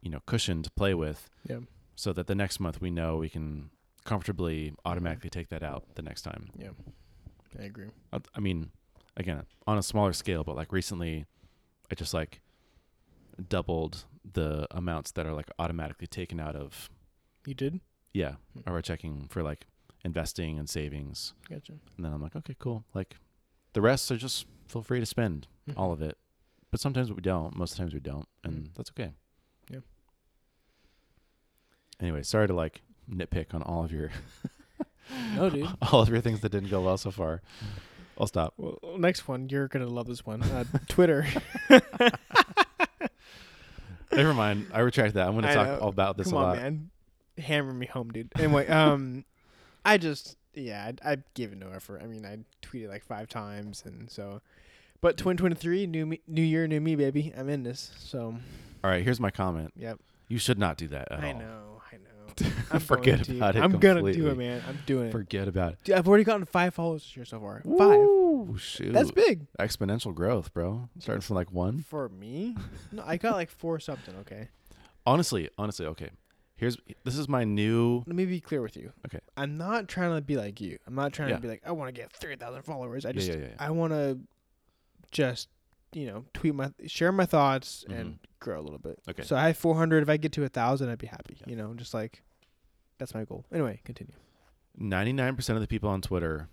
you know, cushion to play with Yeah. so that the next month we know we can comfortably automatically take that out the next time. Yeah. I agree. I, I mean, again, on a smaller scale, but like recently, I just like doubled the amounts that are like automatically taken out of, You did? yeah, Hmm. our checking for like investing and savings. Gotcha. And then I'm like, okay, cool. Like the rest are just feel free to spend all of it. But sometimes we don't. Most of the times we don't. And Mhm. that's okay. Yeah. Anyway, sorry to like nitpick on all of your No, dude. all of your things that didn't go well so far. I'll stop. Well, next one, you're gonna love this one. Uh, Twitter. Never mind. I retract that. I'm going to I talk know. all about this Come a on, lot. man. Hammer me home, dude. Anyway, um, I just yeah, I, I gave it no effort. I mean, I tweeted like five times, and so. But 2023, new me, new year, new me, baby. I'm in this. So, All right, here's my comment. yep. You should not do that at I all. I know. I'm Forget going to. about it I'm gonna do it, man. I'm doing it. Forget about it. Dude, I've already gotten five followers this year so far. Five. Shoot. That's big Exponential growth, bro. Starting from like one. for me. No, I got like four something. Okay. Honestly, honestly, okay. Here's this is my new Let me be clear with you. Okay. I'm not trying to be like you. I'm not trying Yeah. to be like I want to get 3,000 followers. I just yeah, yeah. I want to just you know tweet my share my thoughts and Mhm. grow a little bit. Okay. So I have 400. If I get to a thousand, I'd be happy. You know, just like that's my goal. Anyway, continue. 99% of the people on Twitter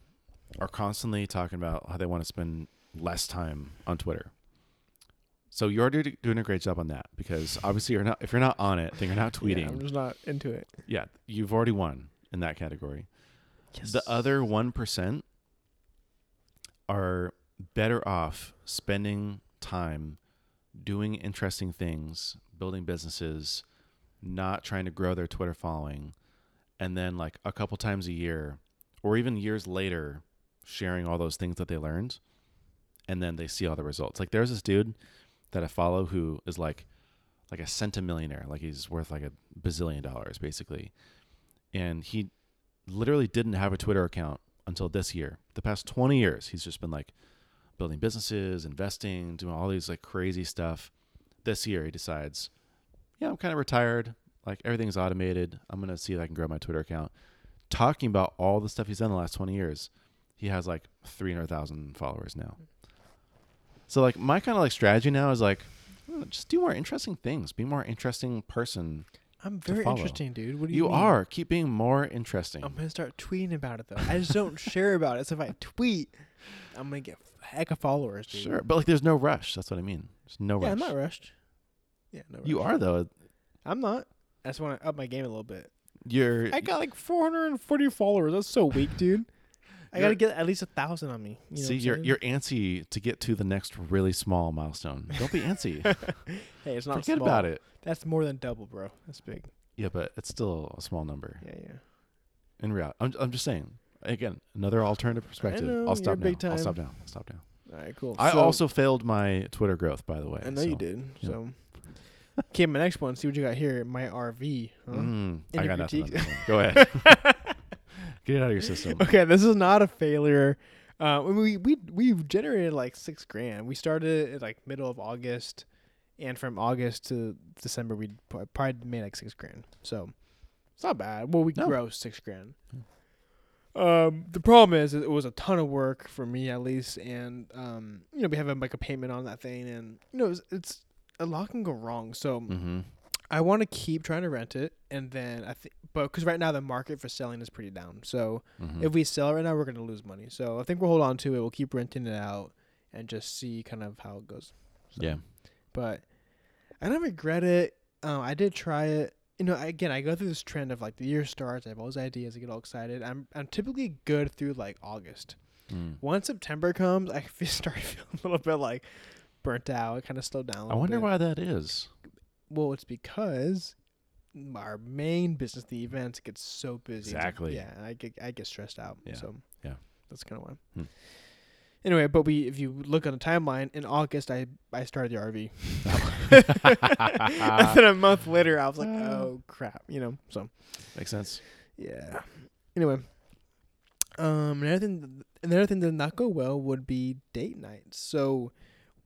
are constantly talking about how they want to spend less time on Twitter. So you're do- doing a great job on that because obviously you're not if you're not on it, then you're not Yeah, I'm just not into it. Yeah, you've already won in that category. Yes. The other 1% are better off spending time doing interesting things, building businesses, not trying to grow their Twitter following, and then like a couple times a year or even years later sharing all those things that they learned and then they see all the results. Like there's this dude that I follow who is like like a centimillionaire, like he's worth like a bazillion dollars basically. And he literally didn't have a Twitter account until this year. The past 20 years, he's just been like building businesses, investing, doing all these like crazy stuff. This year, he decides, yeah, I'm kind of retired. Like everything's automated. I'm going to see if I can grow my Twitter account. Talking about all the stuff he's done in the last 20 years, he has like 300,000 followers now. So like my kind of like strategy now is like hmm, just do more interesting things. Be more interesting person. I'm to very follow. interesting, dude. What do You, you, mean? are. Keep being more interesting. I'm gonna start tweeting about it though. I just don't share about it. So if I tweet, I'm gonna get a heck of followers, dude. Sure, but like there's no rush. That's what I mean. There's no Yeah, rush. I'm not rushed. Yeah, no. Rush. You are though. I'm not. I just want to up my game a little bit. You're I got like 440 followers. That's so weak, dude. I gotta get at least a thousand on me. You know see you're you're antsy to get to the next really small milestone. Don't be antsy. Hey, it's not Forget small. about it. That's more than double, bro. That's big. Yeah, but it's still a small number Yeah, yeah. in reality. I'm I'm just saying. Again, another alternative perspective. know, I'll stop now. I'll stop now. I'll stop now. All right, cool. I So- also failed my Twitter growth, by the way. I know you did. yeah. So, okay, my next one. See what you got here. My RV. Huh? Mm, I got nothing. on critiques? this one. Go ahead. Get it out of your system. okay, this is not a failure. Uh, we we we generated like six grand. We started at like middle of August, and from August to December, we probably made like six grand. So it's not bad. Well, we No. grow six grand. Um, the problem is it was a ton of work for me at least, and um, you know we have a, like a payment on that thing, and you know it's, it's a lot can go wrong. So Mm-hmm. I want to keep trying to rent it, and then I think, but because right now the market for selling is pretty down. So Mm-hmm. if we sell right now, we're gonna lose money. So I think we'll hold on to it. We'll keep renting it out and just see kind of how it goes. So, yeah. But I don't regret it. Um, I did try it. You know, again, I go through this trend of like the year starts. I have all these ideas. I get all excited. I'm I'm typically good through like August. Mm. Once September comes, I feel, start feeling a little bit like burnt out. I kind of slowed down. a I wonder bit. why that is. Well, it's because our main business, the events, gets so busy. Exactly. yeah, I get I get stressed out. Yeah. So Yeah. that's kind of why. Hmm. Anyway, but we if you look on the timeline in August, I I started the RV. and then a month later, I was like, oh crap, you know. So Makes sense. yeah. Anyway, um, another thing, another thing that did not go well would be date nights. So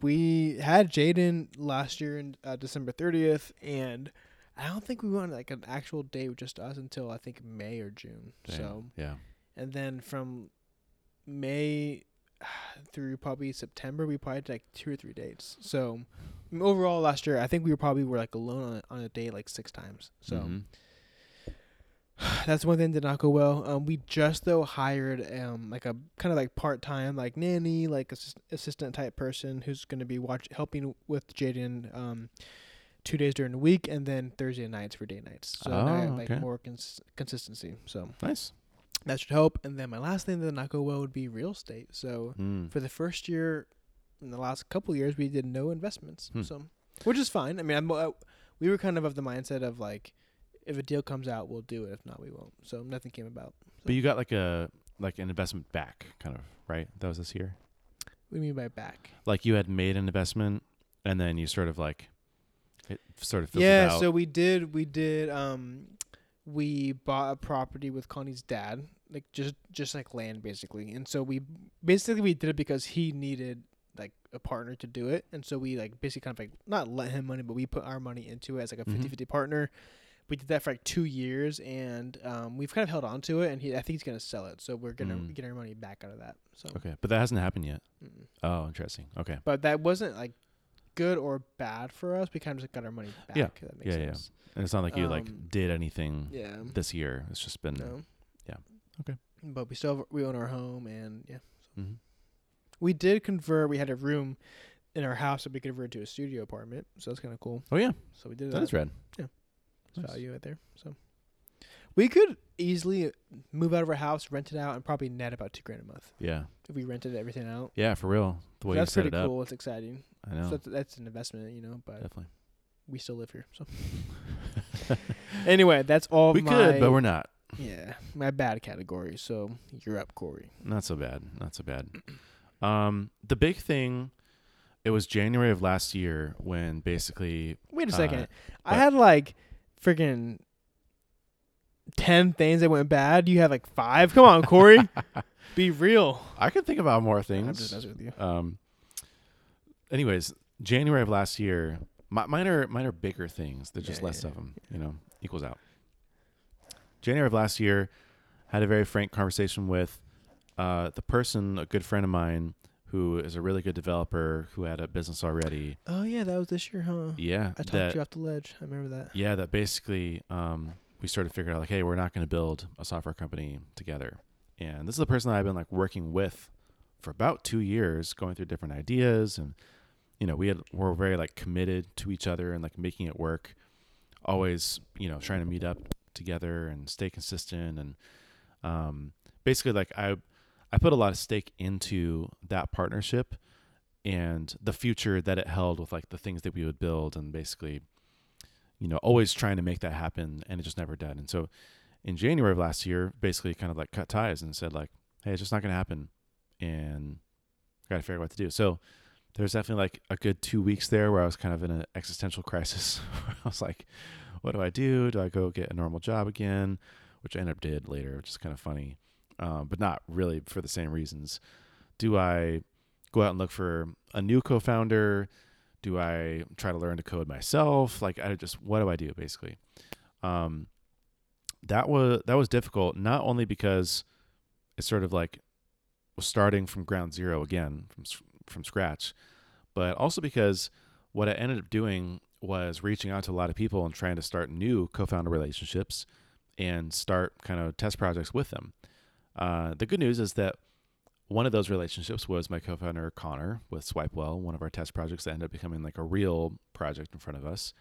we had Jaden last year in uh, December thirtieth, and I don't think we went on like an actual date with just us until I think May or June. Dang. So yeah. and then from May through probably September, we probably did like two or three dates. So overall, last year, I think we were probably were like alone on a, on a date like six times. So Mhm. that's one thing that did not go well. Um, we just though hired um like a kind of like part time like nanny like assist- assistant type person who's gonna be watch helping with Jaden um two days during the week and then Thursday nights for day nights. So I Oh, have like okay. more cons- consistency. So nice. that should help. And then my last thing that did not go well would be real estate. So Mm. for the first year, in the last couple years, we did no investments. Hmm. So, which is fine. I mean, I'm, uh, we were kind of of the mindset of like, if a deal comes out, we'll do it. If not, we won't. So nothing came about. But you got like a like an investment back, kind of right. That was this year. What do you mean by back? Like you had made an investment, and then you sort of like it sort of Yeah. out. So we did. We did. Um, we bought a property with Connie's dad, like just just like land basically. And so we basically we did it because he needed like a partner to do it. And so we like basically kind of like not let him money, but we put our money into it as like a Mhm. 50-50 partner. We did that for like two years, and um, we've kind of held on to it. And he, I think he's gonna sell it, so we're gonna Mm. get our money back out of that. So, okay, but that hasn't happened yet. mm. Oh, interesting. Okay. but that wasn't like good or bad for us. We kind of just got our money back. Yeah. That makes Yeah, yeah. And it's not like you Um, like did anything Yeah. this year. It's just been No. yeah. Okay. But we still have, we own our home, and yeah, Mhm. we did convert. We had a room in our house that we converted to a studio apartment, so that's kind of cool. Oh yeah, So we did that that. is red. There's Nice. value right there. So we could easily move out of our house, rent it out, and probably net about two grand a month Yeah, if we rented everything out. yeah, for real. The way that's you set pretty it up, cool. It's exciting. I know. So that's, that's an investment, you know. But Definitely. we still live here. So anyway, that's all. we could, but we're not. yeah, my bad category. So you're up, Corey. Not so bad. Not so bad. Um, the big thing, it was January of last year when basically Wait a Uh, second. I had like freaking ten things that went bad. You have like five. Come on, Corey. Be real. I can think about more I'm just things. messing with you. Um. Anyways, January of last year, mi- mine are mine are bigger things. There's just Yeah, less yeah, of them. You know, equals out. January of last year, had a very frank conversation with uh, the person, a good friend of mine, who is a really good developer who had a business already. Oh yeah, that was this year, huh? Yeah, I talked that you off the ledge. I remember that. yeah, that basically um, we started figuring out like, hey, we're not going to build a software company together. And this is the person that I've been like working with for about two years, going through different ideas, and you know, we had we're very like committed to each other and like making it work. Always, you know, trying to meet up together and stay consistent, and um, basically, like I, I put a lot of stake into that partnership and the future that it held with like the things that we would build, and basically you know, always trying to make that happen, and it just never did. And so, in January of last year, basically, kind of like cut ties and said like, "Hey, it's just not going to happen," and I got to figure out what to do. So, there's definitely like a good two weeks there where I was kind of in an existential crisis. I was like, "What do I do? Do I go get a normal job again?" Which I ended up did later, which is kind of funny, um, but not really for the same reasons. Do I go out and look for a new co-founder? do I try to learn to code myself? Like I just what do I do basically? Um that was that was difficult not only because it's sort of like starting from ground zero again from from scratch, but also because what I ended up doing was reaching out to a lot of people and trying to start new co-founder relationships and start kind of test projects with them. Uh, the good news is that one of those relationships was my co-founder Connor with Swipewell, one of our test projects that ended up becoming like a real project in front of us.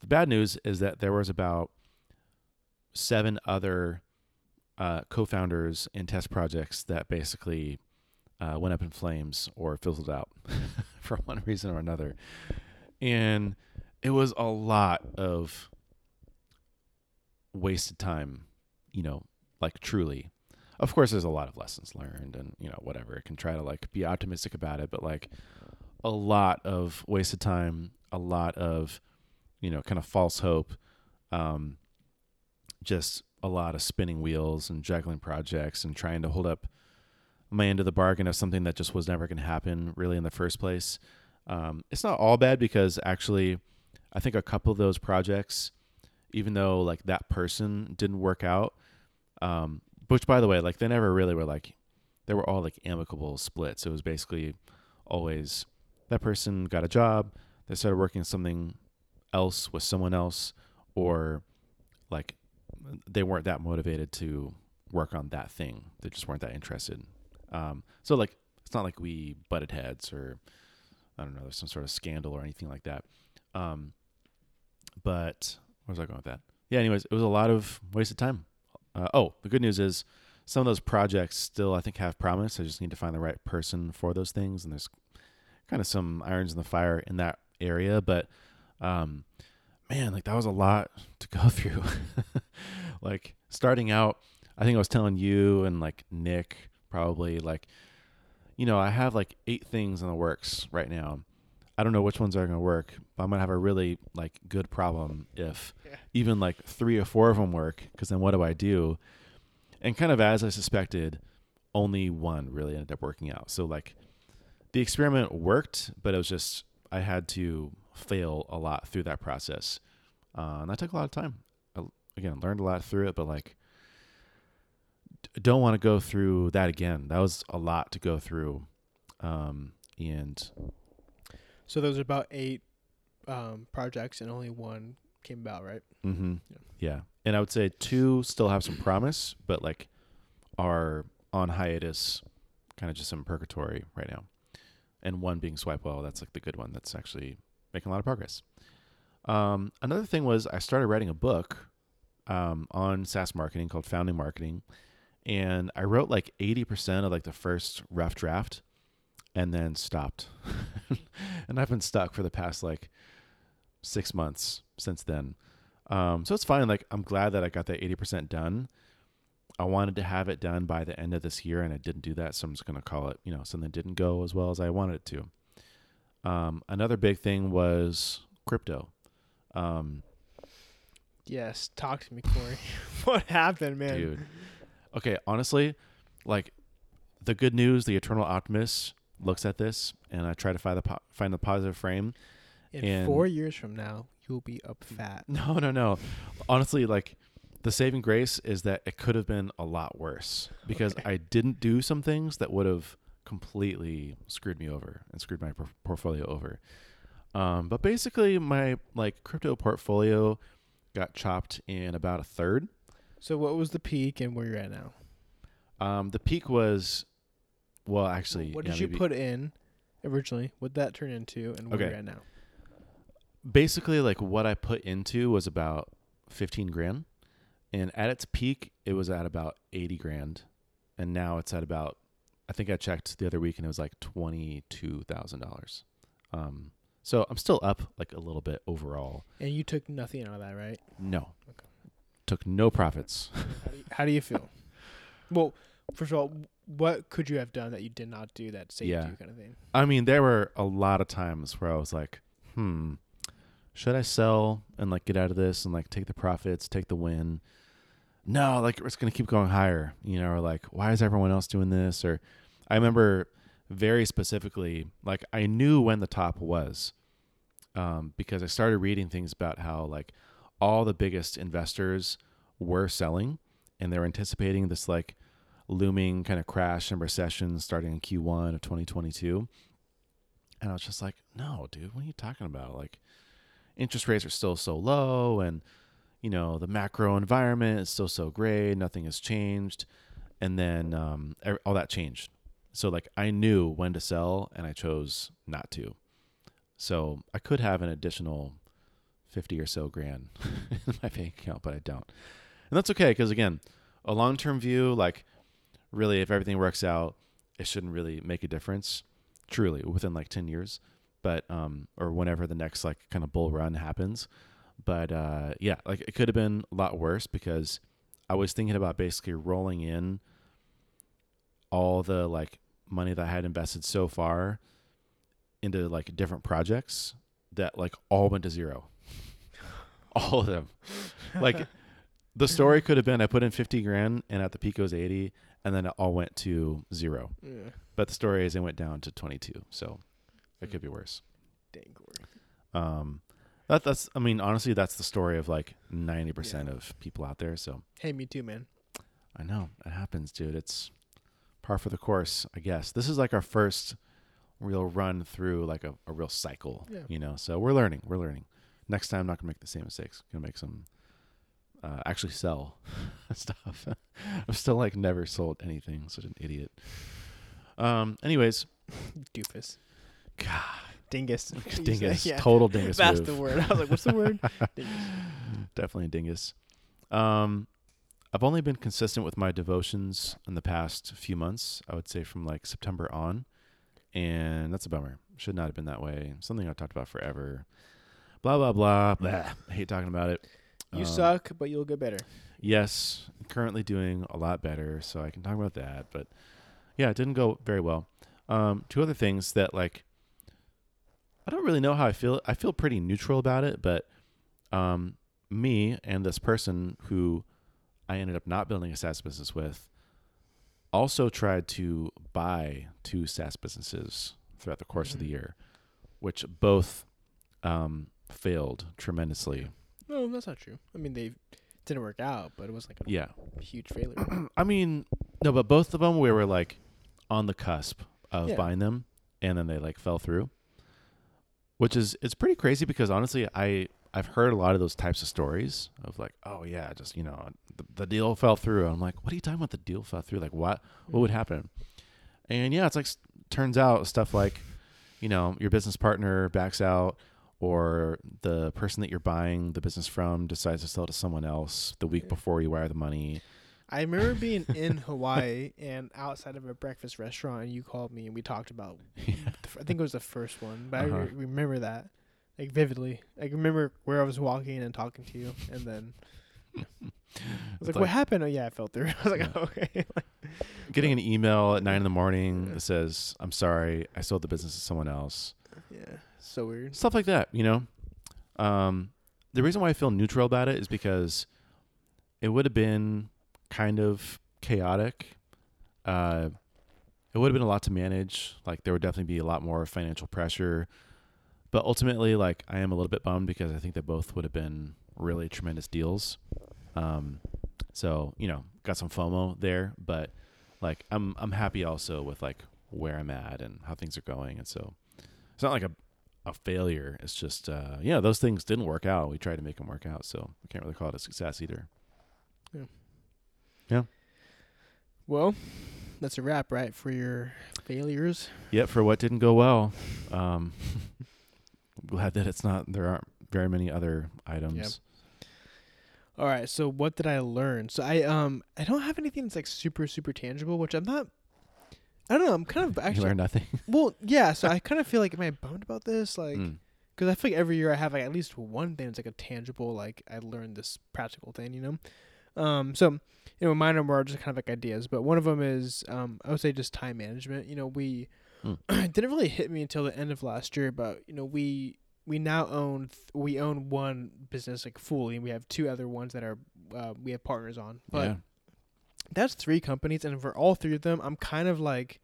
The bad news is that there was about seven other uh, co-founders in test projects that basically uh, went up in flames or fizzled out for one reason or another, and it was a lot of wasted time. You know, like truly. Of course there's a lot of lessons learned and you know whatever. It can try to like be optimistic about it but like a lot of wasted time a lot of you know kind of false hope um just a lot of spinning wheels and juggling projects and trying to hold up my end of the bargain of something that just was never going to happen really in the first place. Um, it's not all bad because actually i think a couple of those projects even though like that person didn't work out um, which by the way like they never really were like they were all like amicable splits. It was basically always that person got a job they started working something else with someone else or like they weren't that motivated to work on that thing. They just weren't that interested. Um, so like it's not like we butted heads or i don't know there's some sort of scandal or anything like that. Um, but where was i going with that? Yeah anyways it was a lot of wasted time uh, oh the good news is some of those projects still i think have promise. I just need to find the right person for those things and there's kind of some irons in the fire in that area but um, man like that was a lot to go through. Like starting out i think i was telling you and like nick probably like you know i have like eight things in the works right now i don't know which ones are going to work but i'm going to have a really like good problem if Yeah. even like three or four of them work because then what do i do? And kind of as i suspected only one really ended up working out. So like the experiment worked but it was just i had to fail a lot through that process. Uh, and that took a lot of time. I, again learned a lot through it but like d- don't want to go through that again. That was a lot to go through um, and So those are about eight um, projects, and only one came about, right? Mm-hmm. Yeah. yeah and i would say two still have some promise but like are on hiatus kind of just in purgatory right now and one being Swipewell that's like the good one that's actually making a lot of progress um, another thing was i started writing a book um, on SaaS marketing called Founding Marketing, and I wrote like eighty percent of like the first rough draft, and then stopped, and I've been stuck for the past like six months since then. Um, so it's fine. Like I'm glad that I got that eighty percent done. I wanted to have it done by the end of this year, and I didn't do that. So I'm just gonna call it, you know, something didn't go as well as I wanted it to. Um, another big thing was crypto. Um, Yes. Talk to me, Corey. what happened, man? dude. Okay, honestly, like the good news, the eternal optimist looks at this, and I try to find the po- find the positive frame. In and- four years from now, you'll be up fat. No, no, no. Honestly, like the saving grace is that it could have been a lot worse because Okay. I didn't do some things that would have completely screwed me over and screwed my por- portfolio over. Um, but basically, my like crypto portfolio got chopped in about a third. So what was the peak and where you're at now? Um, the peak was, well, actually, what yeah, did you maybe- put in originally? What did that turn into, and where Okay. you're at now? basically like what I put into was about 15 grand and at its peak it was at about 80 grand and now it's at about I think I checked the other week and it was like $22,000. Um so I'm still up like a little bit overall. And you took nothing out of that, right? No. Okay. Took no profits. How do you, how do you feel? well, first of all, what could you have done that you did not do that saved Yeah. you, kind of thing? I mean, there were a lot of times where I was like, "Hmm, should I sell and like get out of this and like take the profits, take the win?" No, like it's gonna keep going higher, you know, or like, why is everyone else doing this? Or I remember very specifically, like I knew when the top was, um, because I started reading things about how like all the biggest investors were selling, and they were anticipating this like looming kind of crash and recession starting in Q1 of 2022. And I was just like, no, dude, what are you talking about? Like, interest rates are still so low, and you know the macro environment is still so great. Nothing has changed, and then um, all that changed. So like, I knew when to sell, and I chose not to. So I could have an additional fifty or so grand in my bank account, but I don't, and that's okay because again, a long term view, like really, if everything works out, it shouldn't really make a difference. Truly, within like ten years, but um, or whenever the next like kind of bull run happens. But uh, yeah, like it could have been a lot worse because I was thinking about basically rolling in all the like money that I had invested so far into like different projects that like all went to zero. all of them. Like the story could have been I put in 50 grand and at the peak it was 80 and then it all went to zero. yeah. But the story is it went down to 22. So it could be worse. Dang, Corey. Um, that, that's, I mean, honestly, that's the story of like 90% Yeah. of people out there. So Hey, me too, man. I know it happens, dude. It's par for the course, I guess. This is like our first real run through like a, a real cycle, Yeah. you know? So we're learning. We're learning. Next time, I'm not going to make the same mistakes. Going to make some, uh, actually sell stuff. I've still like never sold anything. Such an idiot. Um, anyways, Doofus. God, Dingus. Dingus, yeah. total dingus That's move. the word. I was like, what's the word? Dingus. Definitely a dingus. Um, I've only been consistent with my devotions in the past few months. I would say from like September on, and that's a bummer. Should not have been that way. Something I've talked about forever. Blah blah blah. blah. I hate talking about it. You Um, suck, but you'll get better. Yes, I'm currently doing a lot better, so I can talk about that. But yeah, it didn't go very well. Um, two other things that like I don't really know how I feel. I feel pretty neutral about it, but um, me and this person who I ended up not building a SaaS business with also tried to buy two SaaS businesses throughout the course of the Mhm. year, which both um, failed tremendously. No, that's not true. I mean, they didn't work out, but it was like a Yeah, huge failure. I mean, no, but both of them we were like on the cusp of Yeah. buying them, and then they like fell through, which is it's pretty crazy because honestly, I I've heard a lot of those types of stories of like, oh yeah, just you know, the, the deal fell through. I'm like, what are you talking about? The deal fell through? Like what? What would mm. happen? And yeah, it's like turns out stuff like, you know, your business partner backs out. Or the person that you're buying the business from decides to sell to someone else the week before you wire the money. I remember being in Hawaii and outside of a breakfast restaurant, and you called me and we talked about. Yeah. the I think it was the first one, but I Uh-huh. re- remember that like vividly. I remember where I was walking and talking to you, and then I was like, like- "What happened?" Oh yeah, I fell through. I was like, Yeah. oh, "Okay." Getting an email at nine in the morning Yeah. that says, "I'm sorry, I sold the business to someone else." yeah, so weird. Stuff like that, you know. Um, the reason why I feel neutral about it is because it would have been kind of chaotic. Uh, it would have been a lot to manage. Like there would definitely be a lot more financial pressure. But ultimately, like I am a little bit bummed because I think that both would have been really tremendous deals. Um, so you know, got some FOMO there, but like I'm I'm happy also with like where I'm at and how things are going, and so it's not like a a failure. It's just uh, yeah, those things didn't work out. We tried to make them work out, so we can't really call it a success either. Yeah. Yeah. Well, that's a wrap, right, for your failures. Yep, for what didn't go well. Um, glad that it's not. There aren't very many other items. All right, so what did I learn? So I um I don't have anything that's like super super tangible, which I'm not. I don't know. I'm kind of you actually learned nothing. well, yeah. So I kind of feel like am I bummed about this? Like, Mm. because I feel like every year I have like at least one thing that's like a tangible, like I learned this practical thing, you know. Um, so you know, mine are more just kind of like ideas, but one of them is um I would say just time management. You know, we Mm. it didn't really hit me until the end of last year, but you know we we now own th- we own one business like fully, and we have two other ones that are uh, we have partners on, but yeah. That's three companies and for all three of them i'm kind of like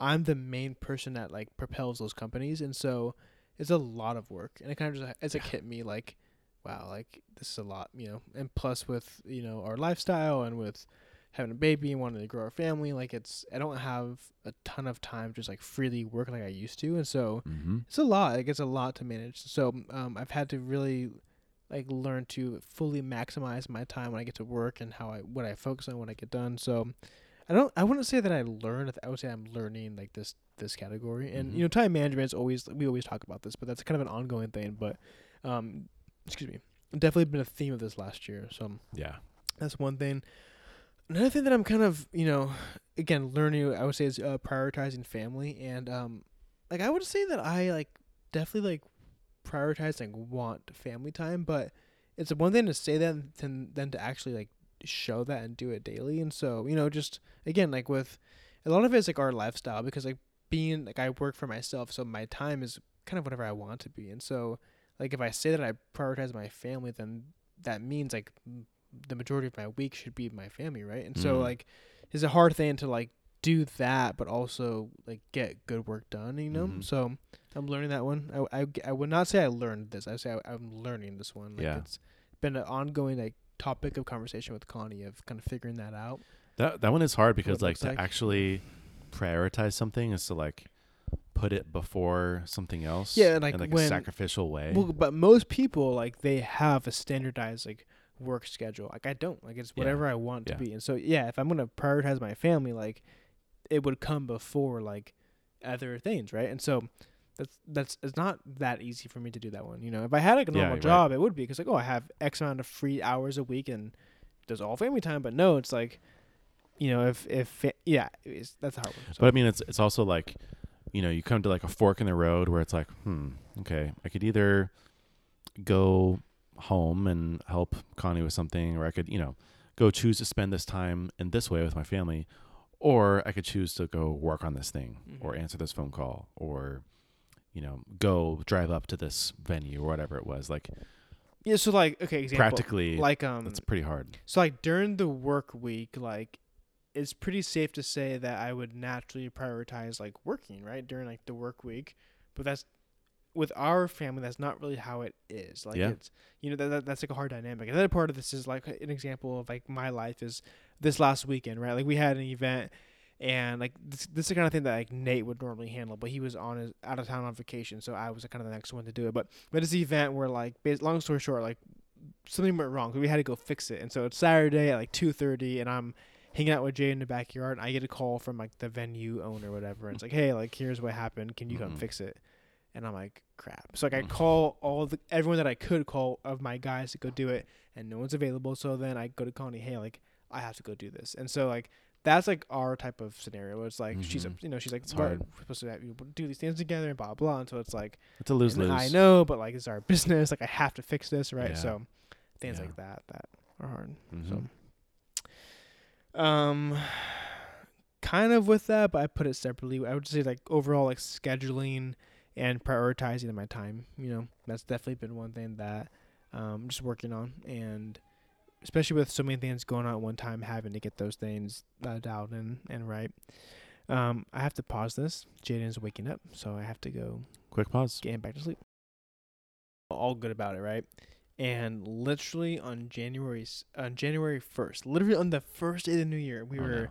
i'm the main person that like propels those companies and so it's a lot of work and it kind of just it's like Yeah. hit me like wow like this is a lot you know and plus with you know our lifestyle and with having a baby and wanting to grow our family like it's i don't have a ton of time just like freely work like i used to and so Mm-hmm. it's a lot. Like it's a lot to manage. So um, I've had to really like learn to fully maximize my time when I get to work and how I what I focus on when I get done. So I don't. I wouldn't say that I learned. I would say I'm learning like this this category. And Mhm. you know, time management is always we always talk about this, but that's kind of an ongoing thing. But um, excuse me, definitely been a theme of this last year. So Yeah. that's one thing. Another thing that I'm kind of, you know, again, learning, I would say, is uh, prioritizing family. And, um, like, I would say that I, like, definitely, like, prioritize, and want family time. But it's one thing to say that than, than to actually, like, show that and do it daily. And so, you know, just, again, like, with, a lot of it is like our lifestyle because like being like I work for myself, so my time is kind of whatever I want to be, and so like if I say that I prioritize my family, then that means like the majority of my week should be my family, right? And so Mhm. like it's a hard thing to like do that, but also like get good work done, you know. Mhm. So I'm learning that one. I, I, I would not say I learned this. I say I, I'm learning this one. Like Yeah. it's been an ongoing like topic of conversation with Connie of kind of figuring that out. That that one is hard because like to like. actually prioritize something is to like put it before something else. Yeah, like in like when- a sacrificial way. Well, but most people like they have a standardized like work schedule. Like I don't. Like it's Yeah. whatever I want Yeah. to be. And so yeah, if I'm gonna prioritize my family, like it would come before like other things, right? And so that's that's it's not that easy for me to do that one. You know, if I had like a Yeah, normal right. job, it would be because like oh I have X amount of free hours a week and there's all family time. But no, it's like you know if if yeah, it's, that's hard one. So. But I mean, it's it's also like, you know, you come to like a fork in the road where it's like, hmm, okay, I could either go home and help Connie with something, or I could, you know, go choose to spend this time in this way with my family, or I could choose to go work on this thing, or Mhm. answer this phone call, or you know, go drive up to this venue or whatever it was. Like yeah, so like okay, example practically, like um that's pretty hard. So like during the work week, like it's pretty safe to say that I would naturally prioritize like working, right? During like the work week. But that's with our family that's not really how it is. Like Yeah. it's you know, that, that that's like a hard dynamic. Another part of this is like an example of like my life is this last weekend, right? Like we had an event and like this, this is the kind of thing that like Nate would normally handle, but he was on his out of town on vacation, so I was kind of the next one to do it. But but it's the event where like, long story short, like something went wrong, so we had to go fix it. And so it's Saturday at like two thirty, and I'm hanging out with Jay in the backyard, and I get a call from like the venue owner, or whatever, and it's like, hey, like here's what happened, can you come Mhm. fix it? And I'm like, crap. So like I Mhm. call all the everyone that I could call of my guys to go do it, and no one's available. So then I go to Connie, hey, like I have to go do this, and so like. That's like our type of scenario. Where it's like she's, a, Mhm. you know, she's like, It's hard. "We're supposed to have, you know, do these things together, and blah blah. And so it's like, It's a lose lose. I know, but like it's our business. Like I have to fix this, right? Yeah. So things Yeah. like that that are hard. Mhm. So um kind of with that, but I put it separately. I would say like overall like scheduling and prioritizing my time, you know, that's definitely been one thing that um I'm just working on and especially with so many things going on at one time having to get those things uh, dialed in and right. Um I have to pause this. Jaden's waking up, so I have to go Quick pause. getting back to sleep. All good about it, right? And literally on January on January first, literally on the first day of the new year, we Oh, were no.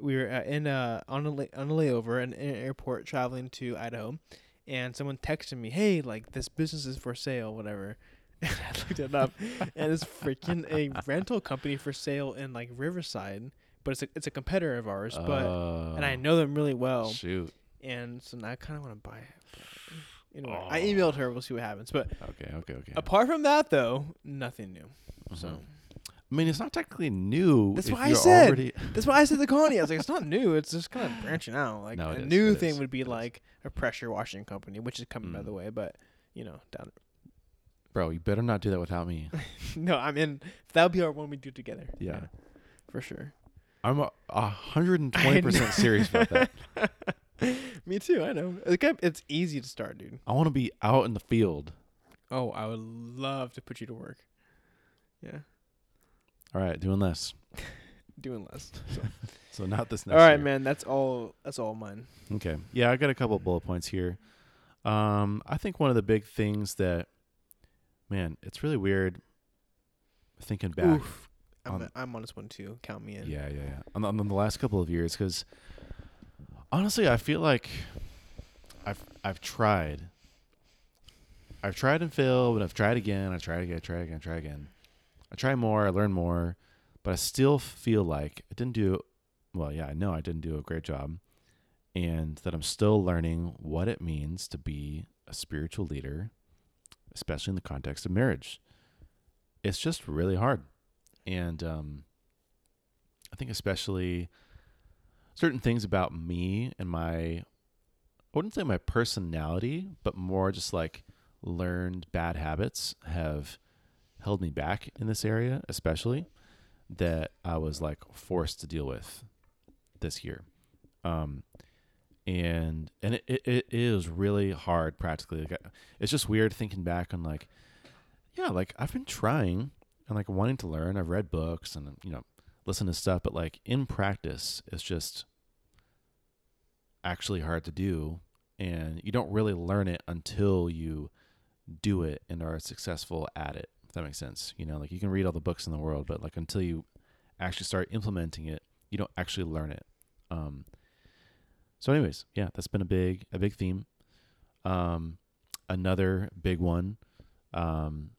we were uh, in a on a lay- on a layover in, in an airport traveling to Idaho, and someone texted me, "Hey, like this business is for sale, whatever." And I looked it up, and it's freaking a rental company for sale in like Riverside, but it's a it's a competitor of ours, but and I Oh, know them really well Shoot. and so now I kind of want to buy it. Anyway, I Oh. emailed her. We'll see what happens. But Okay. Okay. Okay. apart from that, though, nothing new. So Mhm. I mean, it's not technically new. That's what I said. Already... that's why I said the Connie. I was like, it's not new. It's just kind of branching out. Like No, a is, new thing is, would be like a pressure washing company, which is coming by Mm. the way. But you know, down. Bro, you better not do that without me. no, I'm in. That would be our one we do together. Yeah. for sure. I'm a hundred and twenty percent serious about that. Me too. I know. It's easy to start, dude. I want to be out in the field. Oh, I would love to put you to work. Yeah, All right, doing less. doing less. So not this next. all right, year. man. That's all. That's all mine. Okay. Yeah, I got a couple bullet points here. Um, I think one of the big things that, man, it's really weird. Thinking back, Oof. I'm, on- I'm on this one too. Count me in. yeah, yeah, yeah, on, the- on the last couple of years, because honestly, I feel like I've I've tried. I've tried and failed, but I've tried again. I try again, I try again, I try again. I try more, I learn more, but I still feel like I didn't do. Well, yeah, I know I didn't do a great job, and that I'm still learning what it means to be a spiritual leader, especially in the context of marriage. It's just really hard, and um, I think especially certain things about me and my I wouldn't say my personality, but more just like learned bad habits have held me back in this area, especially that I was like forced to deal with this year. Um, and and it, it, it is really hard practically. Like, it's just weird thinking back on like, yeah, like I've been trying and like wanting to learn. I've read books and you know listen to stuff, but like in practice, it's just actually hard to do, and you don't really learn it until you do it and are successful at it. If that makes sense, you know, like you can read all the books in the world, but like until you actually start implementing it, you don't actually learn it. Um, so, anyways, yeah, that's been a big a big theme. Um, another big one, um,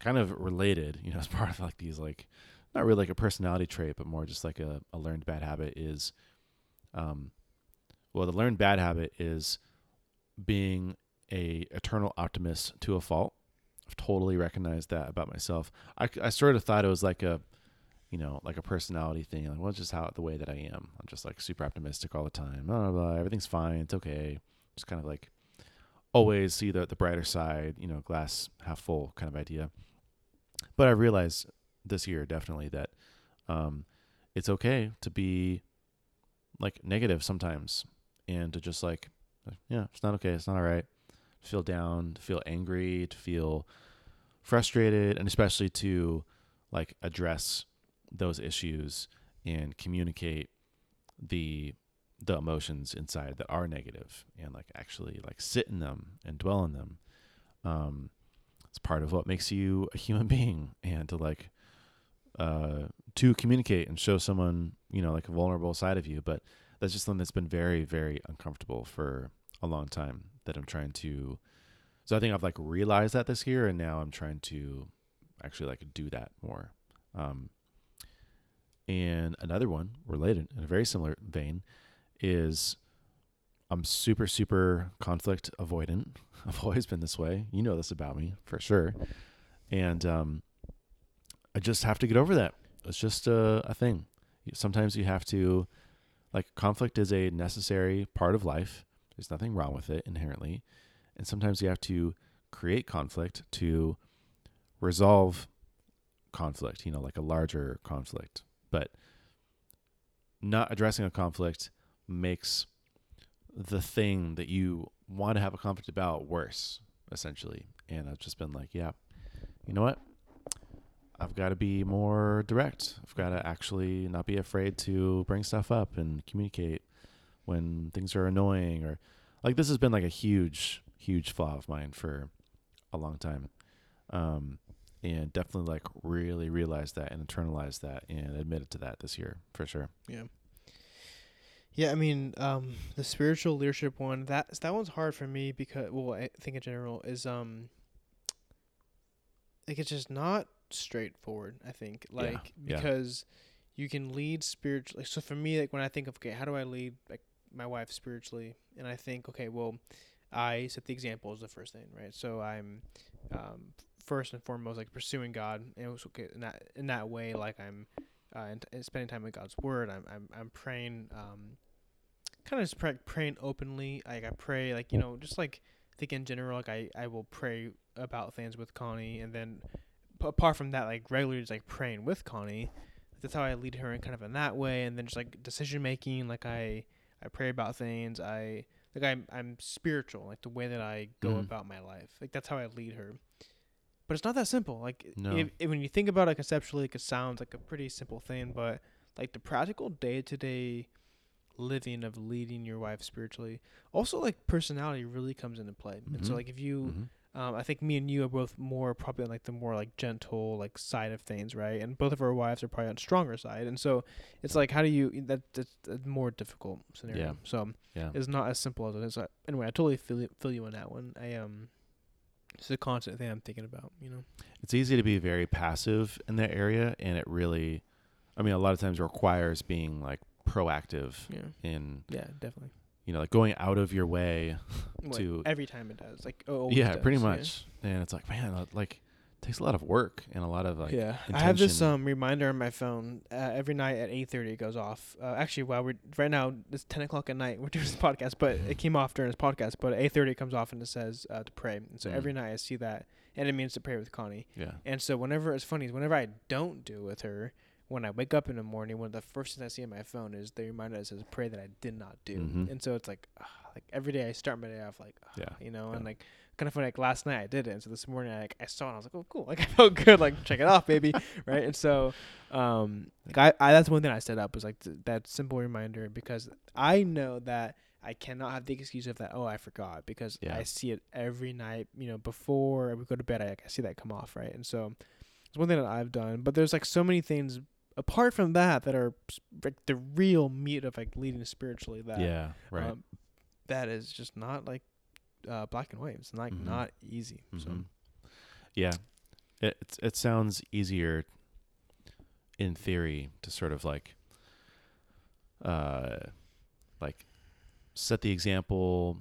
kind of related, you know, as part of like these like not really like a personality trait, but more just like a, a learned bad habit is, um, well, the learned bad habit is being a eternal optimist to a fault. I've totally recognized that about myself. I, I sort of thought it was like a, you know, like a personality thing. Like, well, it's just how the way that I am. I'm just like super optimistic all the time. Blah, blah, blah. Everything's fine. It's okay. Just kind of like always see the the brighter side. You know, glass half full kind of idea. But I realized this year definitely that um, it's okay to be like negative sometimes and to just like yeah it's not okay it's not all right feel down to feel angry to feel frustrated and especially to like address those issues and communicate the the emotions inside that are negative and like actually like sit in them and dwell in them um it's part of what makes you a human being. And to like uh to communicate and show someone you know like a vulnerable side of you. But that's just something that's been very very uncomfortable for a long time that i'm trying to so i think i've like realized that this year and now i'm trying to actually like do that more. Um and another one related in a very similar vein is i'm super super conflict avoidant. I've always been this way. You know this about me for sure. And um i just have to get over that. It's just a, a thing. Sometimes you have to like conflict is a necessary part of life. There's nothing wrong with it inherently. And sometimes you have to create conflict to resolve conflict you know like a larger conflict but not addressing a conflict makes the thing that you want to have a conflict about worse essentially and i've just been like yeah you know what I've got to be more direct. I've got to actually not be afraid to bring stuff up and communicate when things are annoying or like this has been like a huge, huge flaw of mine for a long time. Um, and definitely like really realized that and internalized that and admitted to that this year for sure. Yeah. Yeah, I mean, um, the spiritual leadership one that that one's hard for me because well, I think in general is um, like it's just not straightforward. I think like yeah. because you can lead spiritually. So for me, like when I think of okay, how do I lead like my wife spiritually, and I think okay, well, I set the example as the first thing, right? So I'm um, first and foremost like pursuing God, and it was okay in that in that way, like I'm uh, and, and spending time with God's Word. I'm I'm I'm praying, um, kind of just pray, praying openly. Like I pray, like you know, just like I think in general, like I I will pray about things with Connie, and then p- apart from that, like regularly just like praying with Connie. That's how I lead her in kind of in that way, and then just like decision making, like I I pray about things. I like I'm I'm spiritual, like the way that I go Mhm. about my life. Like that's how I lead her. But it's not that simple. Like No. if, if when you think about it conceptually, like, it sounds like a pretty simple thing, but like the practical day to day living of leading your wife spiritually, also like personality really comes into play. And so Mhm. like if you Mhm. um, I think me and you are both more probably on like the more like gentle like side of things, right? And both of our wives are probably on stronger side, and so it's like how do you that that's a more difficult scenario. Yeah. So Yeah. it's not as simple as it is. Uh, Anyway, I totally feel you, feel you on that one. I um, it's a constant thing I'm thinking about. You know. It's easy to be very passive in that area, and it really, I mean, a lot of times requires being like proactive Yeah. in, Yeah, definitely. you know, like going out of your way. To- every time it does, like oh, yeah, pretty does, yeah. much. And it's like, man, uh, like, takes a lot of work and a lot of like, yeah, I have this um reminder on my phone uh, every night at eight thirty. It goes off. Uh, actually, while we're right now, it's ten o'clock at night. We're doing this podcast, but it came off during this podcast. But at eight thirty, it comes off and it says uh, to pray. And so Mm. every night I see that, and it means to pray with Connie. yeah, And so whenever it's funny is whenever I don't do it with her, when I wake up in the morning, one of the first things I see on my phone is the reminder that says "Pray that I did not do," Mhm. and so it's like, like every day I start my day off like, ah, Yeah. you know, Yeah. and like kind of funny. Like last night I did it, and so this morning I like I saw it, and I was like, oh cool, like I felt good, like check it off, baby, right? And so, um, like I, I that's one thing I set up was like th- that simple reminder because I know that. I cannot have the excuse of that. Oh, I forgot because Yeah. I see it every night. You know, before we go to bed, I, like, I see that come off, right? And so it's one thing that I've done. But there's like so many things apart from that that are like the real meat of like leading spiritually. That yeah. Right. um, that is just not like uh, black and white. It's like Mhm. not easy. So Mhm. Yeah, it it sounds easier in theory to sort of like, uh, like set the example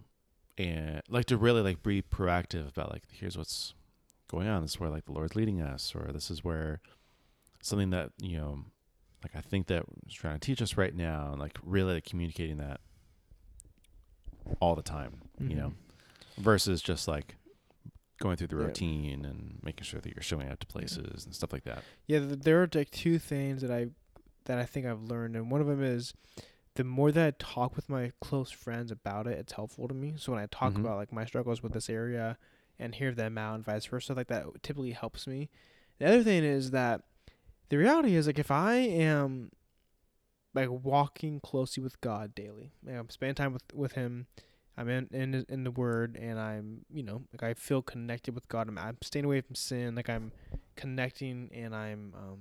and like to really like be proactive about like here's what's going on. This is where like the Lord's leading us, or this is where something that you know, like I think that is trying to teach us right now, and like really like, communicating that all the time. You know, Mhm. Versus just like going through the Yeah. routine and making sure that you're showing up to places and stuff like that. Yeah, th- there are like two things that I that I think I've learned, and one of them is the more that I talk with my close friends about it, it's helpful to me. So when I talk Mhm. about like my struggles with this area and hear them out and vice versa, like that typically helps me. The other thing is that the reality is like if I am like walking closely with God daily, like I'm spending time with with Him. I'm in in in the Word, and I'm you know like I feel connected with God. I'm I'm staying away from sin. Like I'm connecting, and I'm um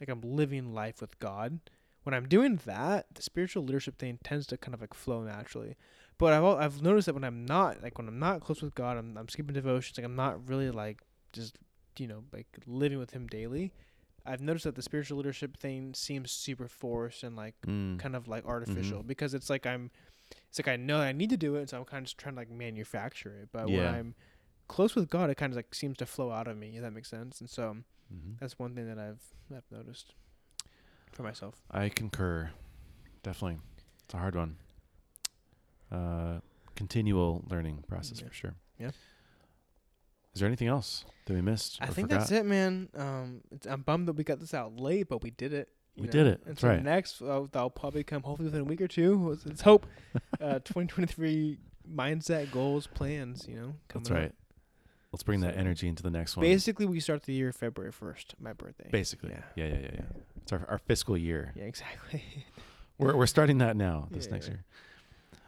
like I'm living life with God. When I'm doing that, the spiritual leadership thing tends to kind of like flow naturally. But I've I've noticed that when I'm not like when I'm not close with God, I'm I'm skipping devotions. Like I'm not really like just you know like living with Him daily. I've noticed that the spiritual leadership thing seems super forced and like Mm. kind of like artificial Mhm. because it's like I'm it's like I know I need to do it, and so I'm kind of just trying to like manufacture it. But when I'm close with God, it kind of like seems to flow out of me. If that makes sense. And so Mhm. that's one thing that I've I've noticed for myself. I concur. Definitely, it's a hard one. Uh, continual learning process Yeah. for sure. Yeah. Is there anything else that we missed? I think forgot? that's it, man. Um, it's, I'm bummed that we got this out late, but we did it. We know? did it. That's so right. next, uh, that'll probably come hopefully within a week or two. Let's, hope. Uh, 2023 mindset goals plans. You know, That's coming up. right. Let's bring that energy into the next one. Basically, we start the year February 1st, my birthday. Basically, Yeah. yeah, yeah, yeah, yeah. It's our, our fiscal year. Yeah, exactly. We're we're starting that now this Yeah, next year.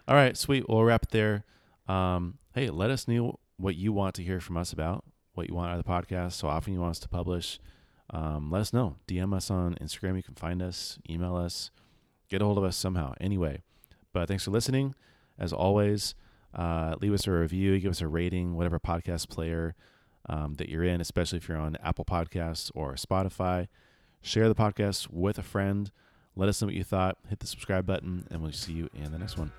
All right, sweet. We'll wrap it there. Um, hey, let us know what you want to hear from us about, what you want out of the podcast, so often you want us to publish. Um, let us know. DM us on Instagram. You can find us, email us, get a hold of us somehow. Anyway, but thanks for listening. As always, uh, leave us a review, give us a rating, whatever podcast player um, that you're in, especially if you're on Apple Podcasts or Spotify. Share the podcast with a friend. Let us know what you thought. Hit the subscribe button, and we'll see you in the next one.